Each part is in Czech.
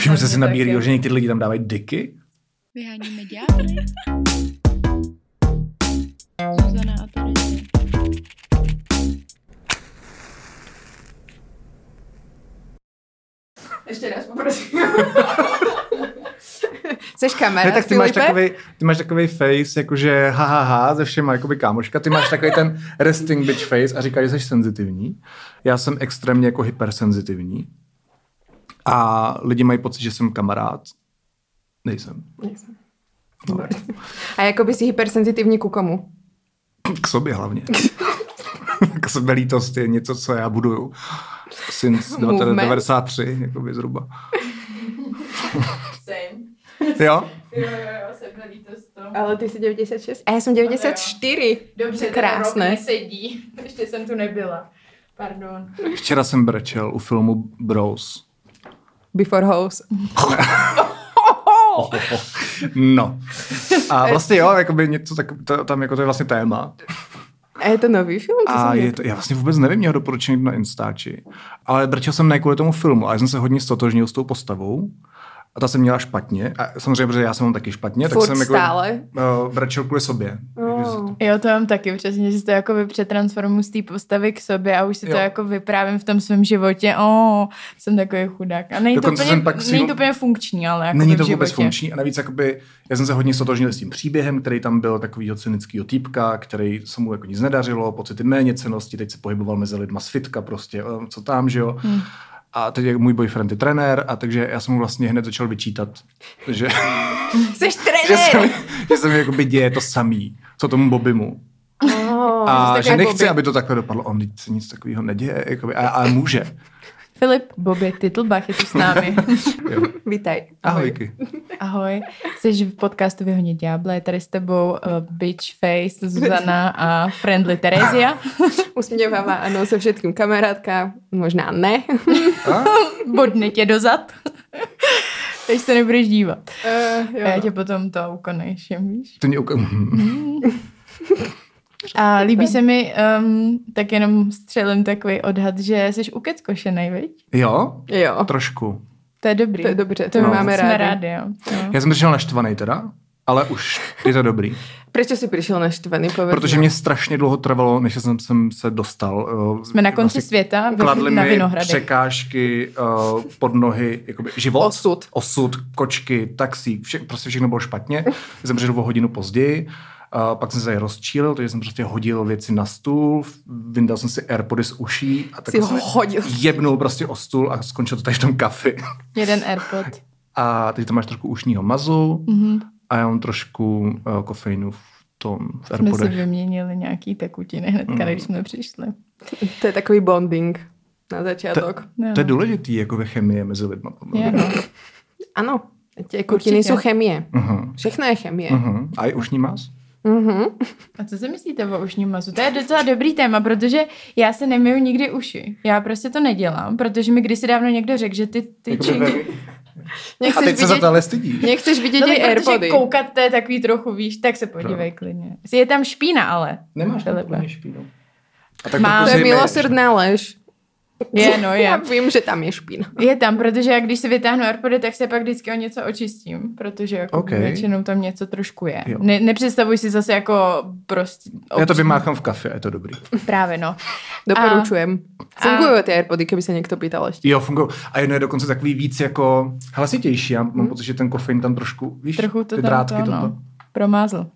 Všiml jste si na. Bílýho, že někteří lidi tam dávají diky? Vyháníme ďábly. Zuzana a Terezie. Ještě raz poprosím. Seš kamarád, Ne, tak ty máš, takový, ty máš takový face, jakože ha, ha, ha, ze všema jakoby kámoška. Ty máš takový ten resting bitch face a říkáš, že jsi senzitivní. Já jsem extrémně jako hypersenzitivní. A lidi mají pocit, že jsem kamarád. Nejsem. Nejsem. A jako by si hypersenzitivní ku komu? K sobě hlavně. K sebelítost je něco, co já buduju. Since Movement. 1993, jakoby zhruba. Same. Jo? Jo, jo, jo, sebe lítost to. Ale ty jsi 96. A já jsem 94. Dobře, Krásné. Krásné. sedí. Ještě jsem tu nebyla. Pardon. Včera jsem brečel u filmu Bros. Before House. No. A vlastně jo, jakoby něco tak, to, tam jako to je vlastně téma. A je to nový film? To A je to, já vlastně vůbec nevím, měl doporučení na Instači. Ale brčel jsem ne kvůli tomu filmu, ale jsem se hodně stotožnil s tou postavou. A ta se měla špatně. A samozřejmě, protože já jsem mám taky špatně, Furt tak jsem jako stále? uh, brečel kvůli sobě. Oh. Jo, to mám taky přesně, že si to jako přetransformuji z té postavy k sobě a už si to Jo. jako vyprávím v tom svém životě. O, jsem takový chudák. A není to, Dokonce úplně, jsem pak si- není to úplně funkční, ale jako Není to životě. vůbec funkční a navíc jakoby, já jsem se hodně stotožnil s tím příběhem, který tam byl takovýho cynického týpka, který se mu jako nic nedařilo, pocity méněcenosti, teď se pohyboval mezi lidma z fitka prostě, eh, co tam, že jo. Hmm. A teď je můj boyfriend je trenér a takže já jsem mu vlastně hned začal vyčítat, že, Jsi že, trenér! se mi, že se mi jakoby děje to samý, co tomu Bobimu. Oh, A že takový nechci, Bobby. aby to takhle dopadlo. On se nic takového neděje, jakoby, a, ale může. Filip Bobby Titlbach je tu s námi. Jo. Vítaj. Ahojky. Ahoj, jsi v podcastu Vyhonit ďáble, je tady s tebou uh, Bitch Face, Zuzana a Friendly Terezia. Usměvavá, ano, se všetkým kamarádka. Možná ne. A? Bodne tě dozad. Teď se nebudeš dívat. Uh, A já tě potom to ukonejším, víš? To mě uk- A líbí se mi, um, tak jenom střelím takový odhad, že jsi ukeckošenej, viď? Jo, jo, trošku. To je dobrý. to je dobře, to my máme jsme rádi. rádi, jo. jo. Já jsem přišel naštvaný teda, ale už je to dobrý. Prečo si přišel naštvaný, povedz Protože mě strašně dlouho trvalo, než jsem, jsem se dostal. uh, Jsme na konci vlastně světa, Kladli na mi Vinohradech. překážky uh, pod nohy, jakoby život. Osud. Osud, kočky, taxík, vše, prostě všechno bylo špatně. Já jsem přišel o hodinu později, uh, pak jsem se rozčílil, takže jsem prostě hodil věci na stůl, vyndal jsem si Airpody z uší a tak Si jsem ho hodil. jebnul prostě o stůl a skončil to tady v tom kafi. Jeden Airpod. A teď tam máš trošku ušního mazu Mhm. a já mám trošku uh, kofeinu v tom, v Jsme si Airpodech. vyměnili nějaký tekutiny hnedka, když jsme přišli. To je takový bonding na začátek. No. To je důležitý jako ve chemii mezi mě. no. Ano, tie kutiny Určitě. jsou chemie. Mhm. Všechno je chemie. Mhm. A i ušní mas? Mhm. A co si myslíte o ušním masu? To je docela dobrý téma, protože já se nemiju nikdy uši. Já prostě to nedělám, protože mi kdysi dávno někdo řekl, že ty, ty činky... A Nechceš teď se za vidět, to ale stydíš. nechceš vidět No Airpody. koukat to je takový trochu, víš, tak se podívej klidně. Je tam špína ale. Nemáš tam špínu. A tak Mám. To je milosrdná lež. Je, no Já je. vím, že tam je špína. Je tam, protože já když si vytáhnu Airpody, tak se pak vždycky o něco očistím, protože jako Ok. okay. většinou tam něco trošku je. Jo. Ne, nepředstavuj si zase jako prostě... Já to vymáchám v kafe, je to dobrý. Právě, no. Doporučujem. Fungují ty Airpody, keby se někdo pýtal ještě. Jo, fungují. A jedno je dokonce takový víc jako hlasitější. Já mám pocit, že ten kofein tam trošku, víš, Trochu to ty tam drátky to, no. to. Promázl.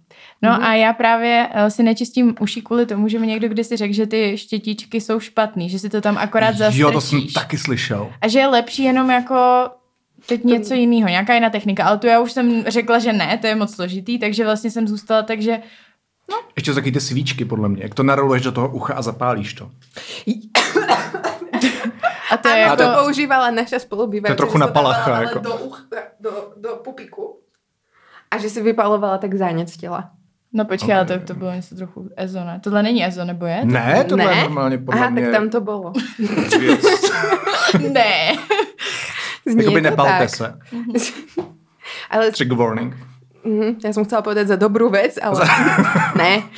No mm-hmm. a já právě eh, si nečistím uši kvůli tomu, že mi někdo kdysi řekl, že ty štětičky jsou špatný, že si to tam akorát zastrčíš. Jo, to jsem taky slyšel. A že je lepší jenom jako teď něco jiného, nějaká jiná technika. Ale tu já už jsem řekla, že ne, to je moc složitý, takže vlastně jsem zůstala, takže Ještě to taky ty svíčky, podle mě. Jak to naroluješ do toho ucha a zapálíš to. a to je Ano, jako... to používala naša spolubývající. To je trochu na to palacha, ale jako. Do, uch, do, do pupiku. A že si vypalovala tak zánět těla. No počkej, okay. ale to, to bylo něco trochu EZO, ne? Tohle není EZO, nebo je? Ne, tohle ne? je normálně podle Aha, mě tak tam to bylo. ne. Zní Jakoby to nepalte tak. se. Ale Trigger warning. mhm, já jsem chcela povedať za dobrou věc, ale ne.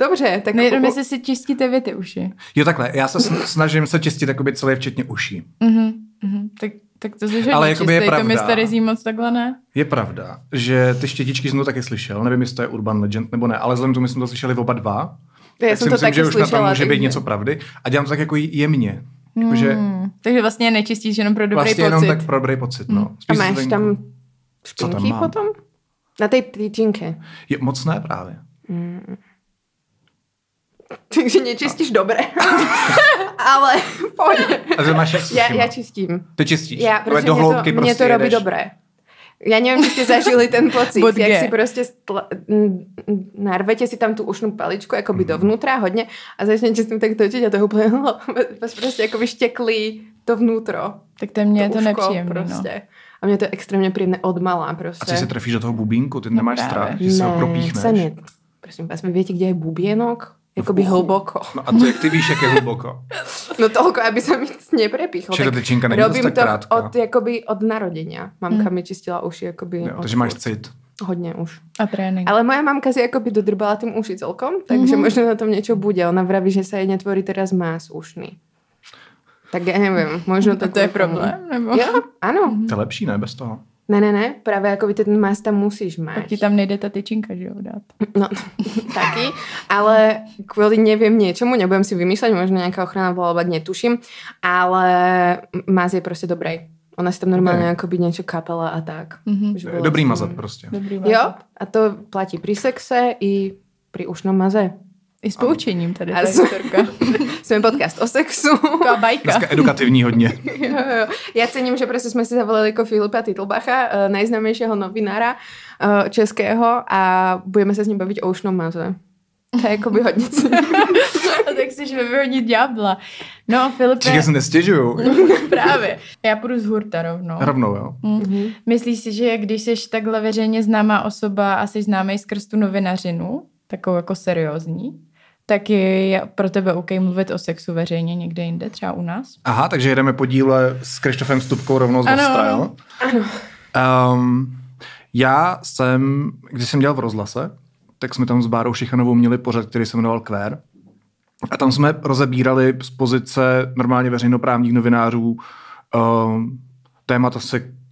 Dobře, tak Nejenom, jestli si čistíte vy ty uši. Jo, takhle. Já se sn- snažím se čistit jakoby celé, včetně uší. Mhm, mhm. Tak Tak to je Ale jakoby je čistý, to pravda. mi moc takhle ne. Je pravda, že ty štětičky jsem to taky slyšel, nevím, jestli to je urban legend nebo ne, ale vzhledem k tomu, my jsme to slyšeli oba dva, Já tak jsem si to myslím, taky že už na tom slyšela, může být něco pravdy. A dělám to tak jako jemně. Jakože Hmm. Takže vlastně nečistíš jenom pro dobrý vlastně pocit. jenom tak pro dobrý pocit. No. A Spíš máš zvenku. tam Co tam špinky mám? potom? Na té tyčinke. Je, moc ne právě. Takže nečistíš dobré. Ale pojď. A ty máš jak Já, já čistím. Ty čistíš. Já, protože do mě hloubky to, mě prostě to robí jedeš. dobré. Já nevím, jste zažili ten pocit, Bod jak G. si prostě stla, narvete si tam tu ušnú paličku akoby Mhm. dovnútra hodně a začnete s tím tak točit a to je úplně vás prostě jakoby šteklí to vnútro. Tak to mě je to nepříjemné. prostě. A mě to je extrémně příjemné od malá A prostě. ty si trefíš do toho bubínku, ty nemáš právě. strach, že se ho propíchneš. ne. Prosím vás, vy viete, kde je bubienok? Jakoby hlboko. No a to jak ty víš, jak je hluboko. No toľko, aby sa mi neprepichol. Že ta Tak tyčinka není Robím to tak krátká. od, jakoby, od narodenia. Mamka mi čistila uši jakoby Jo, takže máš cit. Hodně už. A trénink. Ale moja mamka si akoby dodrbala tým uši celkom, takže možno na tom niečo bude. Ona vraví, že sa jej netvorí teraz más ušný. Tak ja neviem, možno to to je problém? Nebo? Jo, áno. To je lepší, ne, bez toho. Ne, ne, ne, práve akoby ten más tam musíš Pak mať. ti tam nejde ta tyčinka, že jo, dát. No, taky, ale kvôli neviem niečomu, nebudem si vymýšľať, možno nejaká ochrana alebo netuším, ale más je proste dobrej. Ona si tam normálne Ok. okay. akoby niečo kapela a tak. Mhm. Bolo Dobrý mazat prostě. Dobrý Jo, vápad. a to platí pri sexe i pri ušnom maze. I s poučením tady A ta s- historka. Sme podcast o sexu. Taková bajka. Dneska edukativní hodně. Jo, jo. Ja cením, že proste sme si zavolali ako Filipa Titlbacha, eh, najznámejšieho novinára eh, českého a budeme sa s ním baviť o ušnom maze. To je akoby hodně cením. A tak chceš vyhodit ďábla. No, Filipe, Čekaj, se nestěžuju. právě. Já půjdu z hurta rovnou. Rovnou, jo. Mm. Myslíš si, že když jsi takhle veřejně známá osoba a jsi známý skrz tu novinařinu, takovou jako seriózní, tak je pro tebe OK mluvit o sexu veřejně někde jinde, třeba u nás? Aha, takže jedeme po díle s Krištofem Stupkou rovnou z Ano, Ostra, ano. jo? Um, já jsem, když jsem dělal v rozhlase, tak jsme tam s Bárou Šichanovou měli pořad, který se jmenoval Quer. A tam jsme rozebírali z pozice normálně veřejnoprávních novinářů um, témata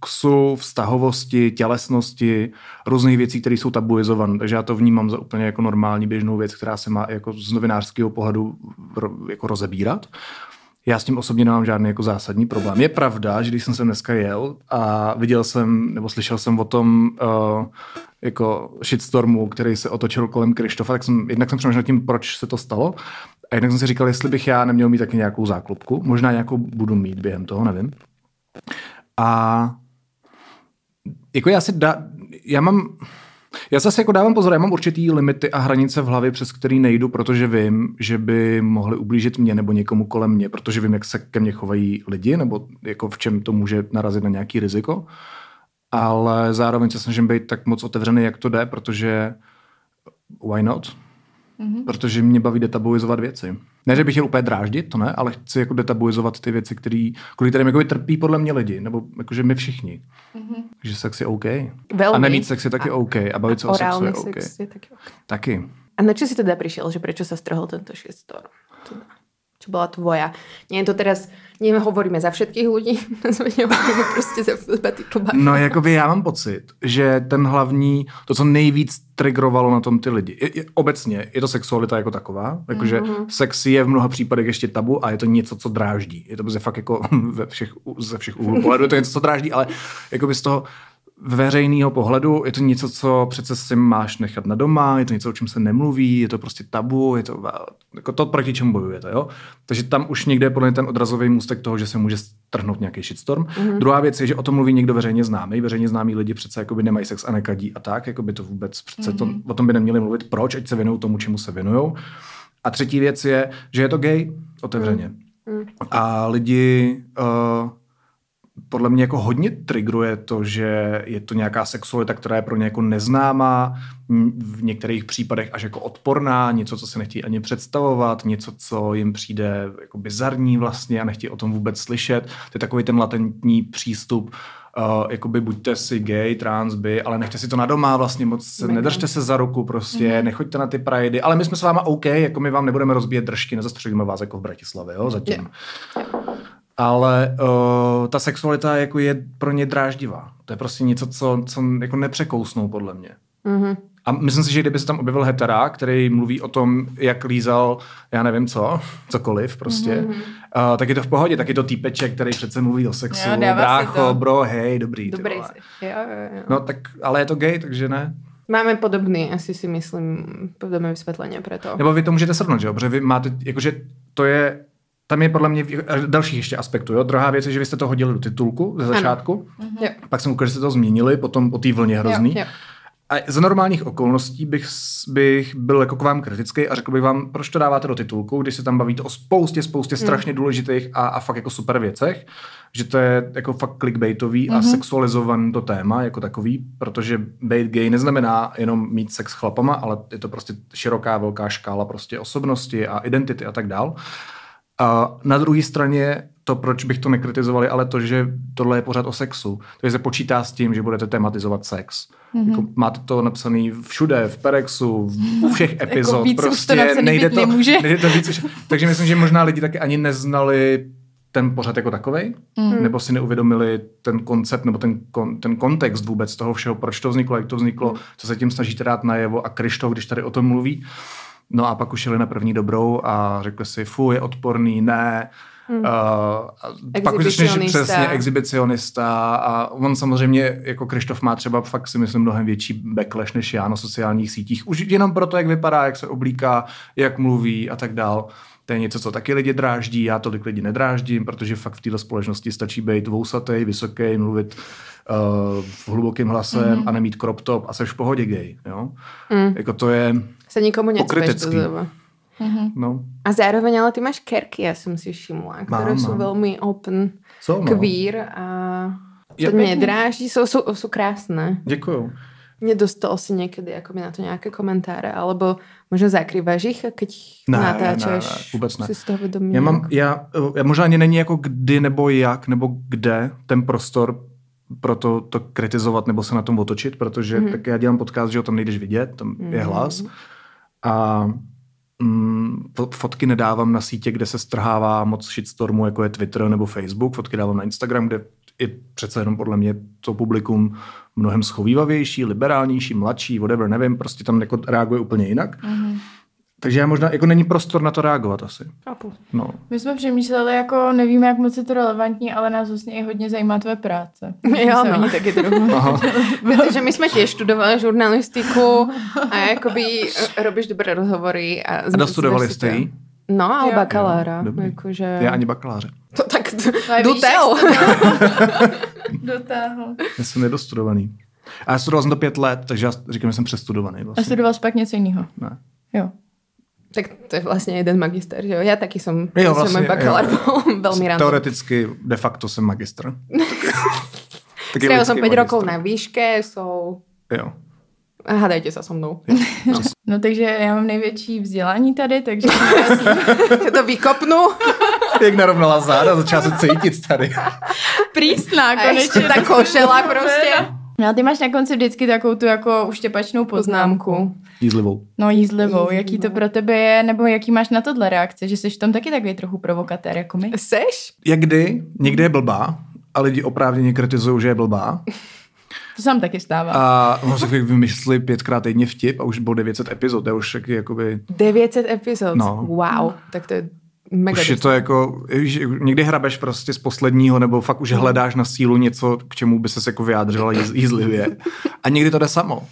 sexu, vztahovosti, tělesnosti, různých věcí, které jsou tabuizované. Takže já to vnímám za úplně jako normální běžnou věc, která se má jako z novinářského pohledu jako rozebírat. Já s tím osobně nemám žádný jako zásadní problém. Je pravda, že když jsem sem dneska jel a viděl jsem, nebo slyšel jsem o tom uh, jako shitstormu, který se otočil kolem Krištofa, tak jsem, jednak jsem přemýšlel tím, proč se to stalo. A jednak jsem si říkal, jestli bych já neměl mít taky nějakou záklopku. Možná nějakou budu mít během toho, nevím. A jako já si dá, já mám, já zase jako dávám pozor, já mám určitý limity a hranice v hlavě, přes který nejdu, protože vím, že by mohli ublížit mě nebo někomu kolem mě, protože vím, jak se ke mně chovají lidi, nebo jako v čem to může narazit na nějaký riziko. Ale zároveň se snažím být tak moc otevřený, jak to jde, protože why not? Mm-hmm. Protože mě baví detabuizovat věci. Ne, že bych chtěl úplně dráždit, to ne, ale chci jako detabuizovat ty věci, který, kvůli kterým jako trpí podle mě lidi, nebo jakože my všichni. Mm-hmm. Že sex je OK. Velmi. A nemít sex je taky OK. A bavit se o sexu je OK. sex je taky OK. Taky. A na čo si teda prišiel, že prečo sa strhol tento? Teda, čo bola tvoja? Nie je to teraz, nehovoríme za všetkých ľudí, hovoríme prostě za Filipa Titlbacha. No, jakoby já mám pocit, že ten hlavní, to, co nejvíc trigrovalo na tom ty lidi, je, je, obecně je to sexualita jako taková, jakože mm-hmm. sex je v mnoha případech ještě tabu a je to něco, co dráždí. Je to prostě fakt jako ve všech, ze všech úhlů pohledu je to něco, co dráždí, ale jakoby z toho veřejného pohledu je to něco, co přece si máš nechat na doma, je to něco, o čem se nemluví, je to prostě tabu, je to jako to, proti čemu bojujete. Jo? Takže tam už někde je podle mě ten odrazový můstek toho, že se může strhnout nějaký shitstorm. Mm-hmm. Druhá věc je, že o tom mluví někdo veřejně známý. Veřejně známí lidi přece jakoby nemají sex a nekadí a tak, jakoby to vůbec přece mm-hmm. to, o tom by neměli mluvit. Proč? Ať se věnují tomu, čemu se věnují. A třetí věc je, že je to gay, otevřeně. Mm. A lidi uh, podle mě jako hodně trigruje to, že je to nějaká sexualita, která je pro ně jako neznámá, v některých případech až jako odporná, něco, co se nechtějí ani představovat, něco, co jim přijde jako bizarní vlastně a nechtějí o tom vůbec slyšet. To je takový ten latentní přístup, Uh, jakoby buďte si gay, trans, by, ale nechte si to na doma vlastně moc, se, nedržte se za ruku prostě, mm-hmm. nechoďte na ty pridey, ale my jsme s váma OK, jako my vám nebudeme rozbíjet držky, nezastřelíme vás jako v Bratislavě, jo, zatím. Yeah. Ale uh, ta sexualita jako je pro ně dráždivá. To je prostě něco, co, co jako nepřekousnou podle mě. Mhm. A myslím si, že kdyby se tam objevil hetera, který mluví o tom, jak lízal, já nevím co, cokoliv prostě, Mhm. mm-hmm. uh, tak je to v pohodě, tak je to týpeček, který přece mluví o sexu, Jo, brácho, to. bro, hej, dobrý. Dobrý vole. si. Jo, jo, jo. No tak, ale je to gay, takže ne. Máme podobný, asi si myslím, podobné vysvětlení pro to. Nebo vy to můžete srovnat, že jo? Protože vy máte, jakože to je, tam je podle mě v- dalších ještě aspektů, jo? Druhá věc je, že vy jste to hodili do titulku ze začátku, Jo. pak jsem koukal, že jste to změnili, potom po té vlně hrozný. Jo, jo. A za normálních okolností bych, bych byl jako k vám kritický a řekl bych vám, proč to dáváte do titulku, když se tam bavíte o spoustě, spoustě strašně důležitých a, a fakt jako super věcech, že to je jako fakt clickbaitový a sexualizovaný to téma jako takový, protože být gay neznamená jenom mít sex s chlapama, ale je to prostě široká, velká škála prostě osobnosti a identity a tak dál. A na druhé straně to, proč bych to nekritizovali, ale to, že tohle je pořád o sexu. Takže se počítá s tím, že budete tematizovat sex. Mm-hmm. Jako, máte to napsané všude, v Perexu, v, u všech epizod. víc to prostě napsaný nejde to, nemůže. nejde to víc, takže myslím, že možná lidi taky ani neznali ten pořad jako takovej, mm. nebo si neuvědomili ten koncept nebo ten, kon, ten kontext vůbec toho všeho, proč to vzniklo, jak to vzniklo, mm. co se tím snažíte dát najevo a Krištof, když tady o tom mluví, No a pak už šeli na první dobrou a řekli si, fu, je odporný, ne. Hmm. Uh, a pak už začneš přesně exhibicionista a on samozřejmě, jako Krištof má třeba fakt si myslím mnohem větší backlash než já na sociálních sítích. Už jenom proto, jak vypadá, jak se oblíká, jak mluví a tak dál. To je něco, co taky lidi dráždí, já tolik lidi nedráždím, protože fakt v této společnosti stačí být vousatý, vysoký, mluvit uh, v hlubokým hlasem mm-hmm. a nemít crop top a seš v pohodě gay. Jo? Mm. Jako to je, Se nikomu necpeš do zuba. no, A zároveň ale ty máš kerky, já jsem si všimla, které Mám, jsou mám. velmi open, jsou, no. queer a Je- to nedráží, jsou, jsou, jsou krásné. Děkuju. Nedostal si někdy jako na to nějaké komentáře, alebo možná zakrývaš ich, keď Ne, natáčaš, ne, ne, vůbec ne. si z toho vědomí. Já mám, já, já možná ani není jako kdy nebo jak nebo kde ten prostor pro to, to kritizovat nebo se na tom otočit, protože mm. tak já dělám podcast, že ho tam nejdeš vidět, tam mm. je hlas a mm, fo- fotky nedávám na sítě, kde se strhává moc shitstormu, jako je Twitter nebo Facebook, fotky dávám na Instagram, kde je přece jenom podle mě to publikum mnohem schovývavější, liberálnější, mladší, whatever, nevím, prostě tam jako reaguje úplně jinak. Mm. Takže já možná, jako není prostor na to reagovat asi. Chápu. No. My jsme přemýšleli, jako nevíme, jak moc je to relevantní, ale nás vlastně i hodně zajímá tvoje práce. Jo, Se- mě taky trochu. Protože my jsme tiež študovali žurnalistiku a jakoby eh, robíš dobré rozhovory. A, A dostudovali jste ji? No, ale Jo. bakalára. Jo, dobrý. jakože... Já ani bakaláře. To tak No a do tell. Dotáhl. Já jsem nedostudovaný. A já studoval jsem to pět let, takže já říkám, že jsem přestudovaný. A Vlastně. studoval jsi pak něco jiného. Ne. Jo. Tak to je vlastně jeden magister, že jo? Já taky jsem, Jo, vlastně, můj bakalár byl velmi random. Teoreticky de facto jsem magistr. Strávil jsem lidský 5 rokov na výške, jsou... Jo. Hádajte se so mnou. No takže já mám největší vzdělání tady, takže Já to vykopnu Jak narovnala záda, začala se cítit tady. prísná konečně. ta košela prostě. No a ty máš na konci vždycky takovou tu jako uštěpačnou poznámku. Jízlivou. No jízlivou. Jaký to pro tebe je, nebo jaký máš na tohle reakce, že jsi v tom taky takový trochu provokatér jako my? Seš? Jak kdy, někdy je blbá, a lidi oprávněně kritizují, že je blbá. To se nám taky stává. A on se vymyslí pětkrát týdně vtip a už bylo 900 epizod. To je už taky jakoby 900 epizod. No. Wow. Tak to je mega Už je to jako, víš, někdy hrabeš prostě z posledního, nebo fakt už hledáš na sílu něco, k čemu by ses jako vyjádřila jíz, jízlivě. A někdy to jde samo.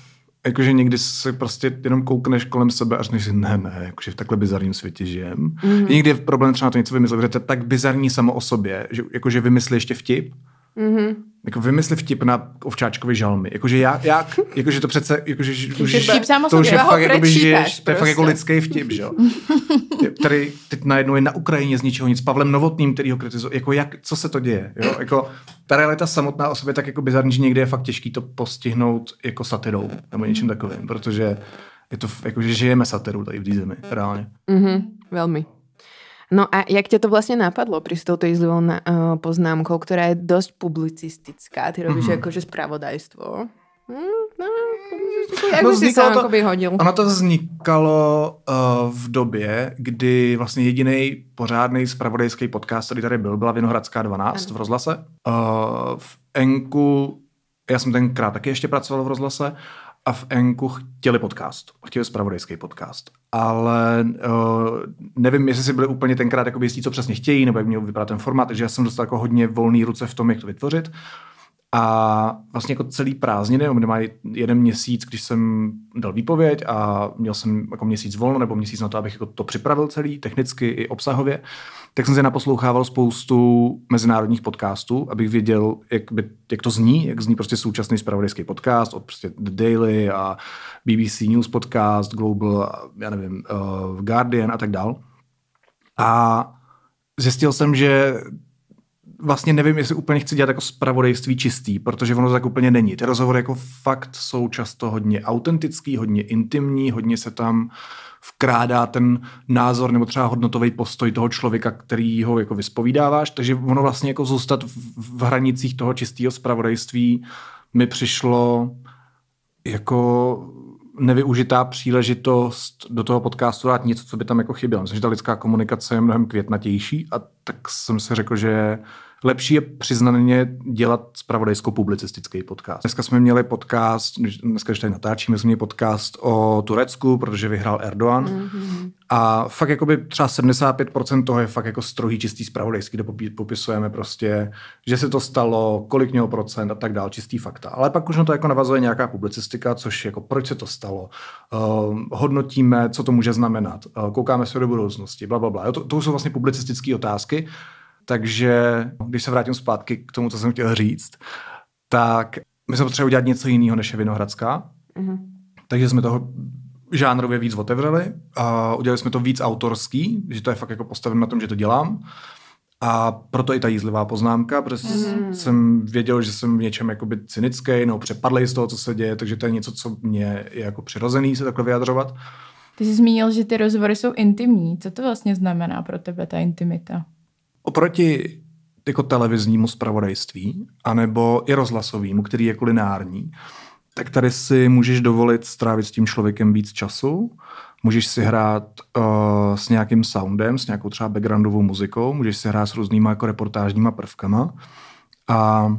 Jakože někdy si prostě jenom koukneš kolem sebe a řekneš si, ne, ne, jakože v takhle bizarním světě žijem. Mm-hmm. Někdy je problém třeba na to něco vymyslet, protože to je tak bizarní samo o sobě, že jakože vymyslí ještě vtip, Mm-hmm. jako vymysli vtip na ovčáčkovi žalmy. Jakože já, jak, jakože to přece, jakože vtip sám o to už je fakt, jakoby žiješ, to je fakt jako prostě. lidský vtip, že jo. Který teď najednou je na Ukrajině z ničeho nic, s Pavlem Novotným, který ho kritizuje, jako jak, co se to děje, jo, jako ta realita samotná o sobě tak jako bizarní, že někdy je fakt těžký to postihnout jako satirou, nebo něčím takovým, protože je to, f- jako, že žijeme satiru tady v té zemi, reálně. Mhm, veľmi. No a jak ťa to vlastne napadlo pri s touto jízlivou na, uh, poznámkou, ktorá je dosť publicistická? Ty robíš mm-hmm. akože spravodajstvo. Mm, no, Jak No, by si vznikalo sám to- hodil? Ono to vznikalo uh, v době, kdy vlastně jediný pořádný spravodajský podcast, který tady byl, byla Vinohradská 12 Ano. v rozhlase. Uh, v Enku, já jsem tenkrát taky ještě pracoval v rozhlase, a v Enku chtěli podcast, chtěli spravodajský podcast. Ale uh, nevím, jestli si byli úplně tenkrát jakoby jistí, co přesně chtějí, nebo jak měl vypadat ten formát, takže já jsem dostal jako hodně volný ruce v tom, jak to vytvořit. A vlastně jako celý prázdniny, nebo mají jeden měsíc, když jsem dal výpověď a měl jsem jako měsíc volno nebo měsíc na to, abych jako to připravil celý, technicky i obsahově, tak jsem si naposlouchával spoustu mezinárodních podcastů, abych věděl, jak, by, jak to zní, jak zní prostě současný spravodajský podcast od prostě The Daily a BBC News Podcast, Global, já nevím, uh, Guardian a tak dál. A zjistil jsem, že vlastně nevím, jestli úplně chci dělat jako spravodajství čistý, protože ono tak úplně není. Ty rozhovory jako fakt jsou často hodně autentický, hodně intimní, hodně se tam vkrádá ten názor nebo třeba hodnotový postoj toho člověka, který ho jako vyspovídáváš, takže ono vlastně jako zůstat v, v hranicích toho čistého spravodajství mi přišlo jako nevyužitá příležitost do toho podcastu dát něco, co by tam jako chybělo. Myslím, že ta lidská komunikace je mnohem květnatější a tak jsem si řekl, že lepší je přiznaně dělat spravodajskou publicistický podcast. Dneska jsme měli podcast, dneska, když tady natáčíme, jsme měli podcast o Turecku, protože vyhrál Erdogan. Mm-hmm. A fakt jakoby třeba 75% toho je fakt jako strohý čistý spravodajský, kde popisujeme prostě, že se to stalo, kolik mělo procent a tak dál, čistý fakta. Ale pak už na to jako navazuje nějaká publicistika, což jako proč se to stalo, uh, hodnotíme, co to může znamenat, uh, koukáme se do budoucnosti, bla, bla, bla. Jo, To, to jsou vlastně publicistické otázky, takže když se vrátím zpátky k tomu, co jsem chtěl říct, tak my jsme potřebovali udělat něco jiného, než je Vinohradská. Mhm. Takže jsme toho žánrově víc otevřeli a udělali jsme to víc autorský, že to je fakt jako postavené na tom, že to dělám. A proto i ta jízlivá poznámka, protože mm. jsem věděl, že jsem v něčem jakoby cynický nebo přepadlej z toho, co se děje, takže to je něco, co mě je jako přirozený se takhle vyjadřovat. Ty jsi zmínil, že ty rozhovory jsou intimní. Co to vlastně znamená pro tebe ta intimita? Oproti jako televiznímu spravodajství, anebo i rozhlasovému, který je kulinární, tak tady si můžeš dovolit strávit s tím člověkem víc času, můžeš si hrát uh, s nějakým soundem, s nějakou třeba backgroundovou muzikou, můžeš si hrát s různýma jako reportážníma prvkama. A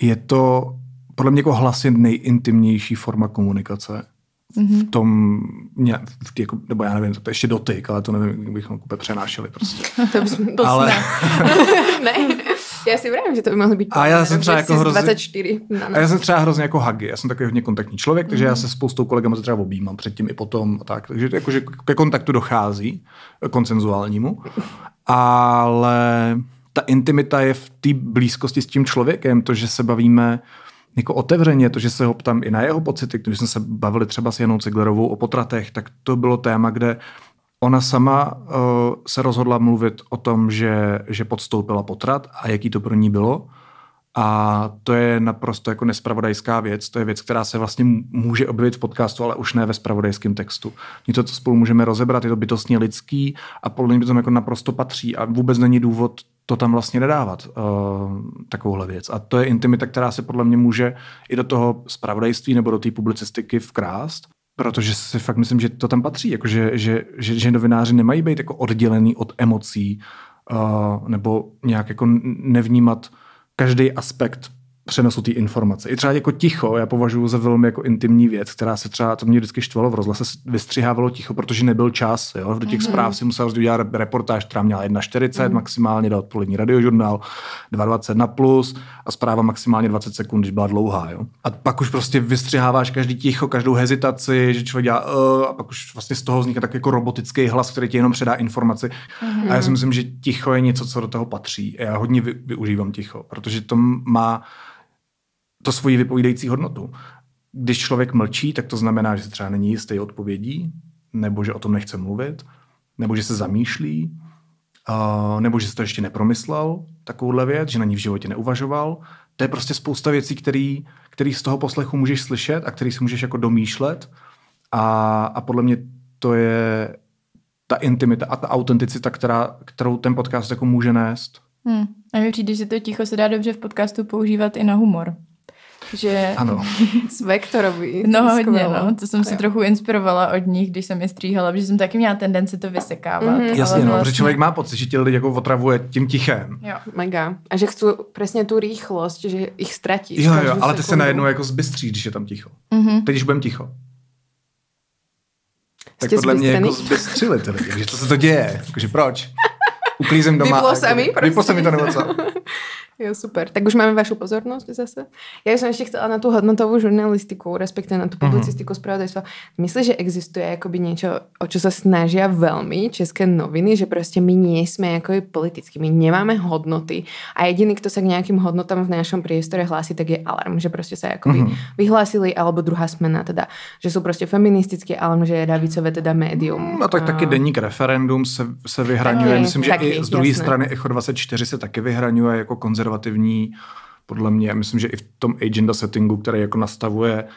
je to podle mě jako hlas je nejintimnější forma komunikace. Mhm. V tom, v, jako, nebo já nevím, to je ještě dotyk, ale to nevím, jak bychom úplně přenášeli prostě. To bychom... To Ale- ne, já si vím, že to by mohly být A já jsem třeba jako hrozně- 24 na A já jsem třeba hrozně jako huggy, já jsem takový hodně kontaktní člověk, takže já se spoustou kolegama se třeba objímám předtím i potom a tak, takže to jakože ke kontaktu dochází, koncenzuálnímu, ale ta intimita je v té blízkosti s tím člověkem, to, že se bavíme jako otevřeně, to, že se ho ptám i na jeho pocity, když jsme se bavili třeba s Janou Ciglerovou o potratech, tak to bylo téma, kde ona sama uh, se rozhodla mluvit o tom, že, že podstoupila potrat a jaký to pro ní bylo. A to je naprosto jako nespravodajská věc. To je věc, která se vlastně může objevit v podcastu, ale už ne ve spravodajském textu. Něco, co spolu můžeme rozebrat, je to bytostně lidský a podle mě to tam jako naprosto patří a vůbec není důvod to tam vlastně nedávat, uh, takovouhle věc. A to je intimita, která se podle mě může i do toho spravodajství nebo do té publicistiky vkrást, protože si fakt myslím, že to tam patří, jako že, že, že, že novináři nemají být jako oddělený od emocí uh, nebo nějak jako nevnímat každý aspekt přenosu té informace. I třeba jako ticho, já považuji za velmi jako intimní věc, která se třeba, to mě vždycky štvalo v rozhlase, se vystřihávalo ticho, protože nebyl čas. Jo? Do těch mm-hmm. zpráv si musel udělat reportáž, která měla 1,40 mm-hmm. maximálně, dal odpolední radiožurnál, 2,20 na plus a zpráva maximálně 20 sekund, když byla dlouhá. Jo? A pak už prostě vystřiháváš každý ticho, každou hezitaci, že člověk dělá uh, a pak už vlastně z toho vzniká tak jako robotický hlas, který ti jenom předá informaci. Mm-hmm. A já si myslím, že ticho je něco, co do toho patří. A já hodně vy, využívám ticho, protože to má to svoji vypovídající hodnotu. Když člověk mlčí, tak to znamená, že třeba není jistý odpovědí, nebo že o tom nechce mluvit, nebo že se zamýšlí, uh, nebo že se to ještě nepromyslel, takovouhle věc, že na ní v životě neuvažoval. To je prostě spousta věcí, který, který z toho poslechu můžeš slyšet a který si můžeš jako domýšlet. A, a podle mě to je ta intimita a ta autenticita, která, kterou ten podcast jako může nést. Hmm. A mi přijde, že to ticho se dá dobře v podcastu používat i na humor. Že... Ano. S Vektorovi. No hodně, no. To jsem se trochu inspirovala od nich, když jsem je stříhala, protože jsem taky měla tendenci to vysekávat. Mhm. ale Jasně, no, vlastně- protože člověk má pocit, že ti lidi jako otravuje tím tichem. Jo. Mega. A že chcú presne tú rýchlosť, že ich stratíš. Jo, jo, ale ty se najednou jako zbystří, když je tam ticho. Mhm. Teď, když budeme ticho. Tak Jste podle mě jako zbystřili ty lidi. Že co se to děje? Jakože proč? Uklízím doma. Vyplo a sa mi, proste. Vyplo sa mi to nebo co? Jo, super. Tak už máme vašu pozornosť zase. Ja by som ešte chcela na tú hodnotovú žurnalistiku, respektive na tú publicistiku mm-hmm. spravodajstva. Myslíš, že existuje akoby niečo, o čo sa snažia veľmi české noviny, že proste my nie sme akoby politicky, my nemáme hodnoty a jediný, kto sa k nejakým hodnotám v našom priestore hlási, tak je alarm, že proste sa akoby Mhm. mm-hmm. vyhlásili, alebo druhá smena teda, že sú proste feministické, alarm, že je davicové teda médium. No tak taky deník referendum se, se vyhraňuje. Taky, Myslím, že taky, i z druhé strany Echo 24 se taky vyhraňuje jako konzervativní, podle mě. Myslím, že i v tom agenda settingu, který jako nastavuje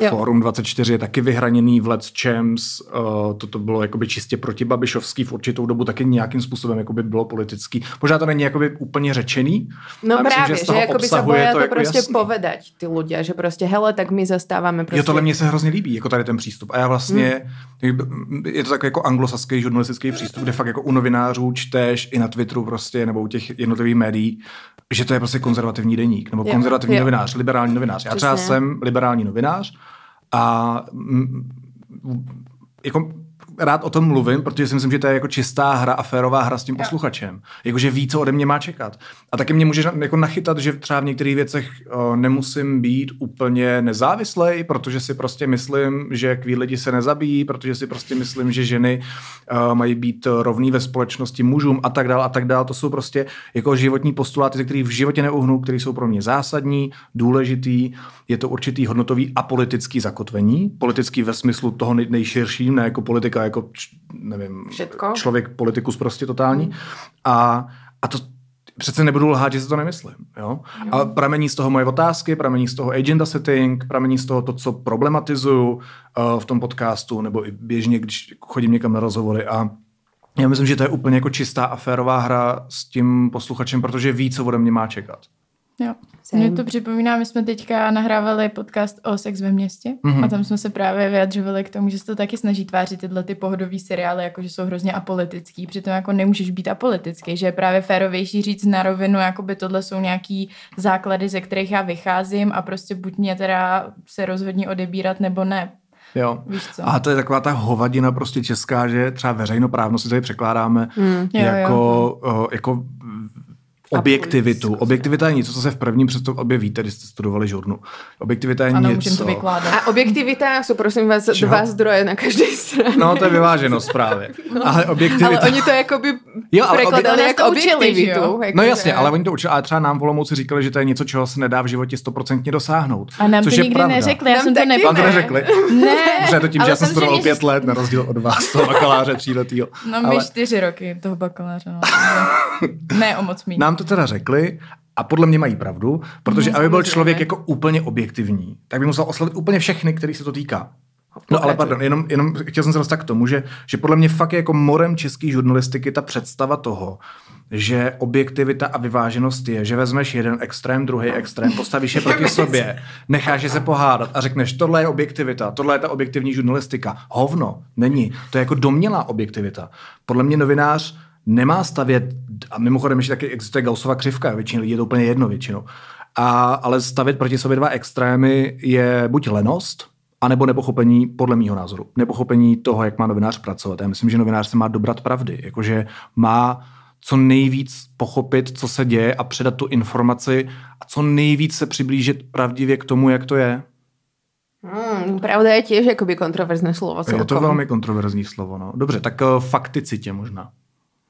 Jo. Fórum 24 je taky vyhraněný v Let's Champs. Uh, toto bylo jakoby čistě proti Babišovský v určitou dobu taky nějakým způsobem jakoby bylo politický. Možná to není jakoby úplně řečený. No myslím, právě, že, toho akoby sa obsahuje boja to, jako prostě jasný. povedať ty ľudia, že prostě hele, tak my zastávame prostě... Jo, tohle mně se hrozně líbí, jako tady ten přístup. A já vlastně, hmm. je to takový jako anglosaský žurnalistický přístup, kde fakt jako u novinářů čteš i na Twitteru prostě, nebo u těch jednotlivých médií, že to je prostě konzervativní deník, nebo Jo, konzervativní jo. novinář, liberální novinář. Já třeba Přesně. jsem liberální novinář a mm, jako rád o tom mluvím, protože si myslím, že to je jako čistá hra a férová hra s tím posluchačem. Jakože ví, co ode mě má čekat. A taky mě může na- jako nachytat, že třeba v některých věcech o, nemusím být úplně nezávislej, protože si prostě myslím, že kví lidi se nezabíjí, protože si prostě myslím, že ženy o, mají být rovný ve společnosti mužům a tak dál a tak dál. To jsou prostě jako životní postuláty, ze kterých v životě neuhnu, které jsou pro mě zásadní, důležitý. Je to určitý hodnotový a politický zakotvení. Politický ve smyslu toho nej- nejširším, ne jako politika, jako č- nevím, Všetko. člověk politikus prostě totální. A, a to přece nebudu lhát, že si to nemyslím. Jo? A pramení z toho moje otázky, pramení z toho agenda setting, pramení z toho to, co problematizuju uh, v tom podcastu, nebo i běžně, když chodím někam na rozhovory a já myslím, že to je úplně jako čistá a férová hra s tím posluchačem, protože ví, co ode mě má čekat. Jo. Same. Mně to připomíná, my jsme teďka nahrávali podcast o sex ve městě Mhm. mm-hmm. a tam jsme se právě vyjadřovali k tomu, že se to taky snaží tvářit tyhle ty pohodový seriály, jako že jsou hrozně apolitický, přitom jako nemůžeš být apolitický, že je právě férovější říct na rovinu, jako by tohle jsou nějaký základy, ze kterých já vycházím a prostě buď mě teda se rozhodně odebírat nebo ne. Jo. Víš co? A to je taková ta hovadina prostě česká, že třeba veřejnoprávnost si tady překládáme Mm. Jo, jako, jo. o, jako objektivitu. Objektivita je něco, co se v prvním přesto objevíte, když jste studovali žurnu. Objektivita je Ano, něco... to vykládat. A objektivita sú prosím vás Čeho? dva zdroje na každej strane. No, to je vyváženost právě. Ale objektivita... Ale oni to jakoby Jo, ale prekladali obje- jako objektivitu. jo? Jako, No jasně, že- ale oni to učili, ale třeba nám v Olomouci říkali, že to je něco, čeho se nedá v životě stoprocentně dosáhnout. A nám což to nikdy pravda. neřekli, já Nám jsem to. Vám to Ne. neřekli? Ne, Dobře, to tím, že já jsem studoval pět let, na rozdíl od vás, toho bakaláře tříletýho. No my čtyři roky toho bakaláře, no. ne o moc míň. Nám to teda řekli a podle mě mají pravdu, protože aby byl člověk jako úplně objektivní, tak by musel oslovit úplně všechny, který se to týká. No ale pardon, jenom, jenom chtěl jsem se dostat k tomu, že, že podle mě fakt je jako morem české žurnalistiky ta představa toho, že objektivita a vyváženost je, že vezmeš jeden extrém, druhý extrém, postavíš je proti sobě, necháš je se pohádat a řekneš, tohle je objektivita, tohle je ta objektivní žurnalistika. Hovno, není. To je jako domělá objektivita. Podle mě novinář nemá stavět, a mimochodem ještě taky existuje Gaussova křivka, většině lidí je to úplně jedno většinou, a, ale stavět proti sobě dva extrémy je buď lenost, anebo nepochopení, podle mýho názoru, nepochopení toho, jak má novinář pracovat. Já myslím, že novinář se má dobrat pravdy, jakože má co nejvíc pochopit, co se děje a předat tu informaci a co nejvíc se přiblížit pravdivě k tomu, jak to je. Mm, pravda je tiež akoby kontroverzné slovo. Je to velmi kontroverzní slovo. No. Dobře, tak uh, fakticitě možná.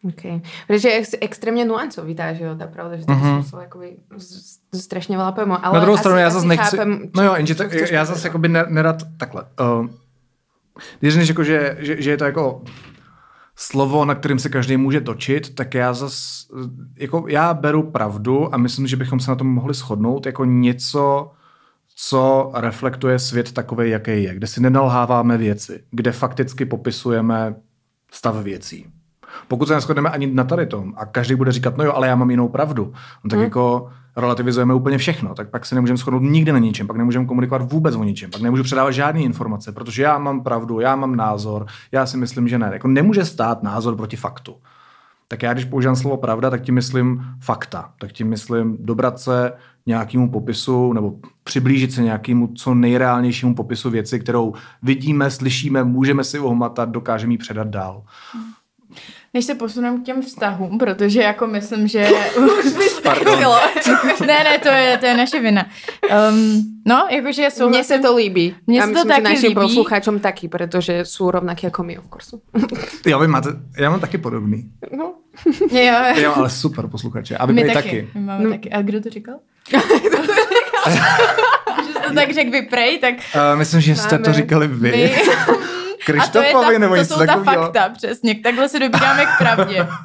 Okay. Protože je ex- extrémně nuancovitá, že jo, ta pravda, že to Mhm. mm-hmm. jsou jakoby z, z, strašně veľa pojmů. Ale Na druhou stranu já zase nechci... chápem, no jo, jenže tak, já zase jakoby ne- nerad takhle. Uh, když řekneš jako, že, že, že je to jako slovo, na kterým se každý může točit, tak já zas, jako já beru pravdu a myslím, že bychom se na tom mohli shodnout jako něco, co reflektuje svět takový, jaký je, kde si nenalháváme věci, kde fakticky popisujeme stav věcí. Pokud se neschodneme ani na tady tom a každý bude říkat, no jo, ale já mám jinou pravdu, no tak hmm. jako relativizujeme úplně všechno, tak pak se nemůžeme shodnout nikdy na ničem, pak nemůžeme komunikovat vůbec o ničem, pak nemůžu předávat žádné informace, protože já mám pravdu, já mám názor, já si myslím, že ne. Jako nemůže stát názor proti faktu. Tak já, když používám slovo pravda, tak tím myslím fakta. Tak tím myslím dobrat se nějakému popisu nebo přiblížit se nějakému co nejreálnějšímu popisu věci, kterou vidíme, slyšíme, můžeme si ohmatat, dokážeme ji předat dál. Hmm. Než se posuneme k těm vztahům, protože jako myslím, že... Pardon. ne, ne, to je, to je naše vina. Um, no, jakože souhlasím. Mně se to líbí. Mně se to myslím, taky že našim posluchačům taky, protože jsou rovnaké jako my, of course. jo, vy máte, já mám taky podobný. No. jo. jo, ale super posluchače. A vy my taky. taky. My máme no. taky. A kdo to říkal? že jsi to tak řekl vy prej, tak... Uh, myslím, že jste máme. to říkali vy. My. Krištofovi nebo něco takového. To jsou ta fakta, přesně. Takhle se dobíráme k pravdě.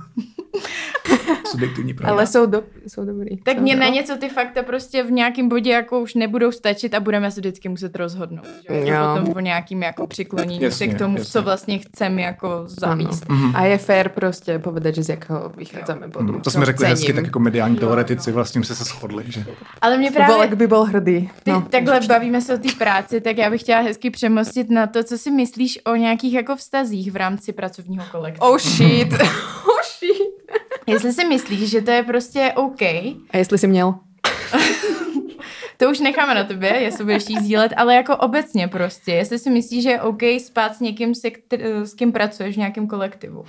Subjektivní pravda. Ale jsou, do, jsou dobrý. Tak mě na něco ty fakta prostě v nějakém bodě jako už nebudou stačit a budeme se vždycky muset rozhodnout. Že? Jo. Potom o nějakým jako přiklonění jasně, se k tomu, jasně. co vlastně chceme jako zavíst. Mhm. A je fér prostě povedat, že z jakého vycházíme bodu. Mm, to jsme řekli cením. hezky, tak jako mediální teoretici vlastně se se shodli. Že? Ale mě právě... Volek by byl hrdý. No. Ty, takhle bavíme se o té práci, tak já bych chtěla hezky přemostit na to, co si myslíš o nějakých jako vztazích v rámci pracovního kolektivu. Oh shit. Jestli si myslíš, že to je prostě OK. A jestli jsi měl? to už necháme na tebe, jestli budeš jí sdílet, ale jako obecně prostě. Jestli si myslíš, že je OK spát s někým, se, s kým pracuješ v nějakém kolektivu.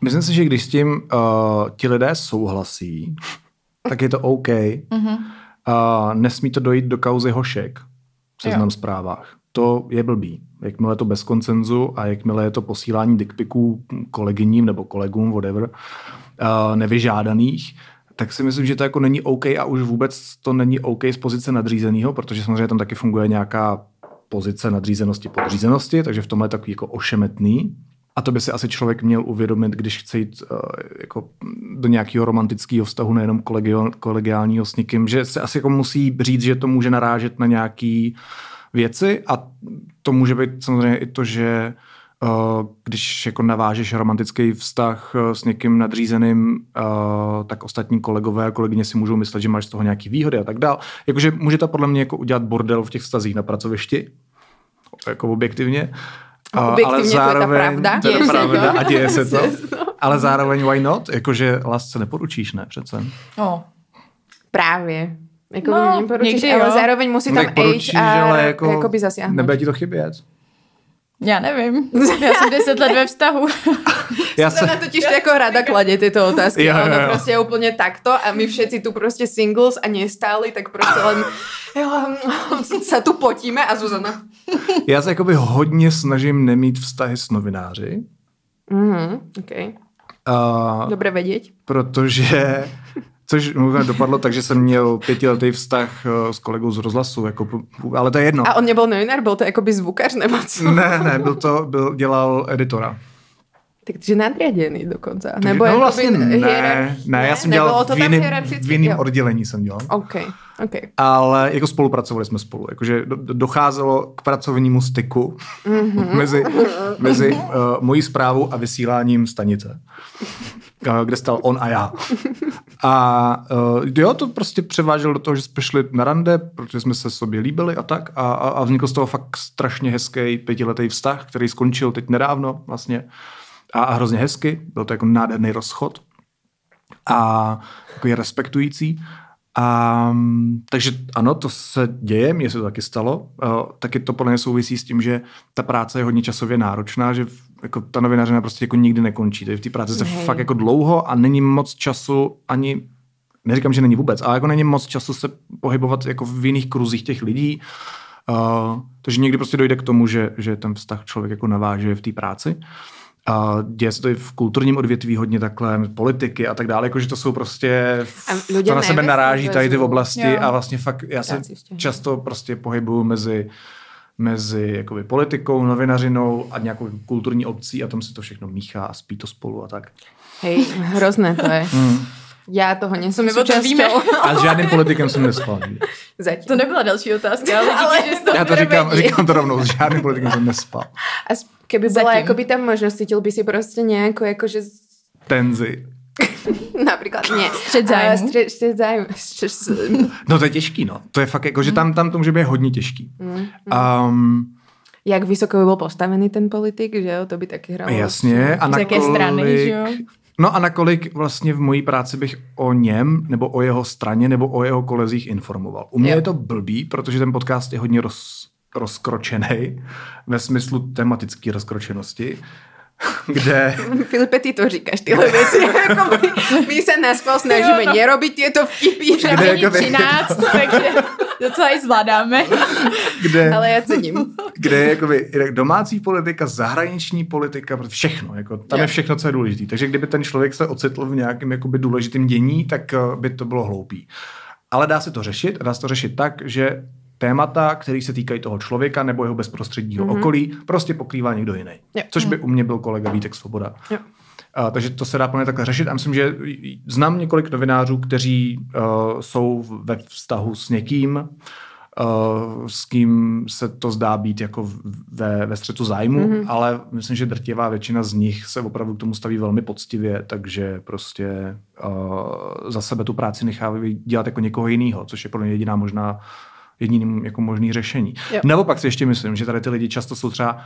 Myslím si, že když s tím uh, ti lidé souhlasí, tak je to OK. Uh-huh. Uh, nesmí to dojít do kauzy hošek v seznam zprávách. To je blbý. Jakmile je to bez koncenzu a jakmile je to posílání dickpiků kolegyním nebo kolegům, whatever, uh, nevyžádaných, tak si myslím, že to jako není OK a už vůbec to není OK z pozice nadřízeného, protože samozřejmě tam taky funguje nějaká pozice nadřízenosti, podřízenosti, takže v tomhle je takový jako ošemetný. A to by si asi člověk měl uvědomit, když chce jít uh, jako do nějakého romantického vztahu, nejenom kolegiálního s někým, že se asi jako musí říct, že to může narážet na nějaké věci a to může být samozřejmě i to, že Eh, když jako navážeš romantický vztah eh, s někým nadřízeným, eh, tak ostatní kolegové a kolegyně si můžou myslet, že máš z toho nějaký výhody a tak dál. Jakože může to podle mě jako udělat bordel v těch vztazích na pracovišti, jako objektivně. Objektivně ale zároveň, to je ta pravda. To je děje pravda a děje se to. Ale zároveň why not? Jakože lásce neporučíš, ne přece. Oh. Právě. Jako no, poručíš, ale jo. zároveň musí tam age a ale jako, jakoby zasiahnout. Nebude ti to chybět. Já nevím. Já jsem deset let ve vztahu. Já jsem na totiž jako rada kladě tyto otázky. Jo, jo, jo. Ono prostě je úplně takto a my všetci tu prostě singles a nestáli, tak prostě len jo, se tu potíme a Zuzana. Já se jakoby hodně snažím nemít vztahy s novináři. Mhm, okay. Uh, Dobré vědět. Protože Což možná dopadlo tak, že jsem měl pětiletý vztah eh, s kolegou z rozhlasu, jako, ale to je jedno. A on nebyl novinář, byl to jako by zvukař nebo co? Ne, ne, byl to, byl, dělal editora. Takže nadřaděný dokonce. Nebo no vlastně ne, ne, ne, já jsem dělal v jiným, v jiným oddělení jsem dělal. Okay, okay. Ale jako spolupracovali jsme spolu, jakože docházelo k pracovnímu styku mm-hmm. mezi, mezi uh, mojí zprávou a vysíláním stanice, kde stal on a já. A uh, jo, to prostě převážel do toho, že jsme šli na rande, protože jsme se sobě líbili a tak. A, a, a vznikl z toho fakt strašně hezký pětiletý vztah, který skončil teď nedávno vlastně. A, a hrozně hezky. Byl to jako nádherný rozchod. A je respektující. A, takže ano, to se děje, mně se to taky stalo. Uh, taky to podle mě souvisí s tím, že ta práce je hodně časově náročná, že jako ta novinařina prostě jako nikdy nekončí. Takže v té práci se fakt jako dlouho a není moc času ani neříkám, že není vůbec, ale jako není moc času se pohybovat jako v jiných kruzích těch lidí. Uh, takže někdy prostě dojde k tomu, že, že ten vztah člověk jako naváže v té práci. A děje se to i v kulturním odvětví hodně takhle, politiky a tak dále, jakože to jsou prostě, to na sebe naráží tady ty oblasti jo. a vlastně fakt, já se často prostě pohybuju mezi mezi jakoby, politikou, novinařinou a nějakou kulturní obcí a tam se to všechno míchá a spí to spolu a tak. Hej, hrozné to je. Mm. Já toho nejsem součástí. A s žádným politikem jsem nespal. Zatím. To nebyla další otázka, ale, ale díky, že to Já to říkám, říkám to rovnou, s žádným politikem jsem nespal. A keby byla jakoby tam možnost, cítil by si prostě nějakou, jakože tenzi. Například ne. Střed zájmu. Střed, střed zájmu. Střed, No to je těžký, no. To je fakt jako, že tam, tam to může být hodně těžký. Um, jak vysoko by byl postavený ten politik, že jo, to by taky hralo. jasně. A Z jaké nakolik, strany, že jo? No a nakolik vlastně v mojí práci bych o něm, nebo o jeho straně, nebo o jeho kolezích informoval. U mě Jo. je to blbý, protože ten podcast je hodně roz, rozkročený ve smyslu tematické rozkročenosti, kde Filipe, ty to říkáš, tyhle věci. Jakoby my se naspal snažíme Jo, no. nerobit tyto vtipy, Už Kde jakoby- 13, takže docela i zvládáme. kde, ale já cením. kde je jakoby domácí politika, zahraniční politika, všechno. Jako, tam je všechno, co je důležité. Takže kdyby ten člověk se ocitl v nějakém jakoby, důležitým dění, tak eh, by to bylo hloupý. Ale dá se to řešit a dá se to řešit tak, že témata, které se týkají toho člověka nebo jeho bezprostředního mm-hmm. okolí, prostě pokrývá někdo jiný. Jo. Což by u mě byl kolega Vítek Svoboda. Jo. A, takže to se dá plně takhle řešit a myslím, že znám několik novinářů, kteří uh, jsou ve vztahu s někým, uh, s kým se to zdá být jako ve, ve střetu zájmu, mm-hmm. ale myslím, že drtivá většina z nich se opravdu k tomu staví velmi poctivě, takže prostě uh, za sebe tu práci nechávají dělat jako někoho jiného, což je pro mě jediná možná jediným jako možný řešení. Jo. Naopak si ještě myslím, že tady ty lidi často jsou třeba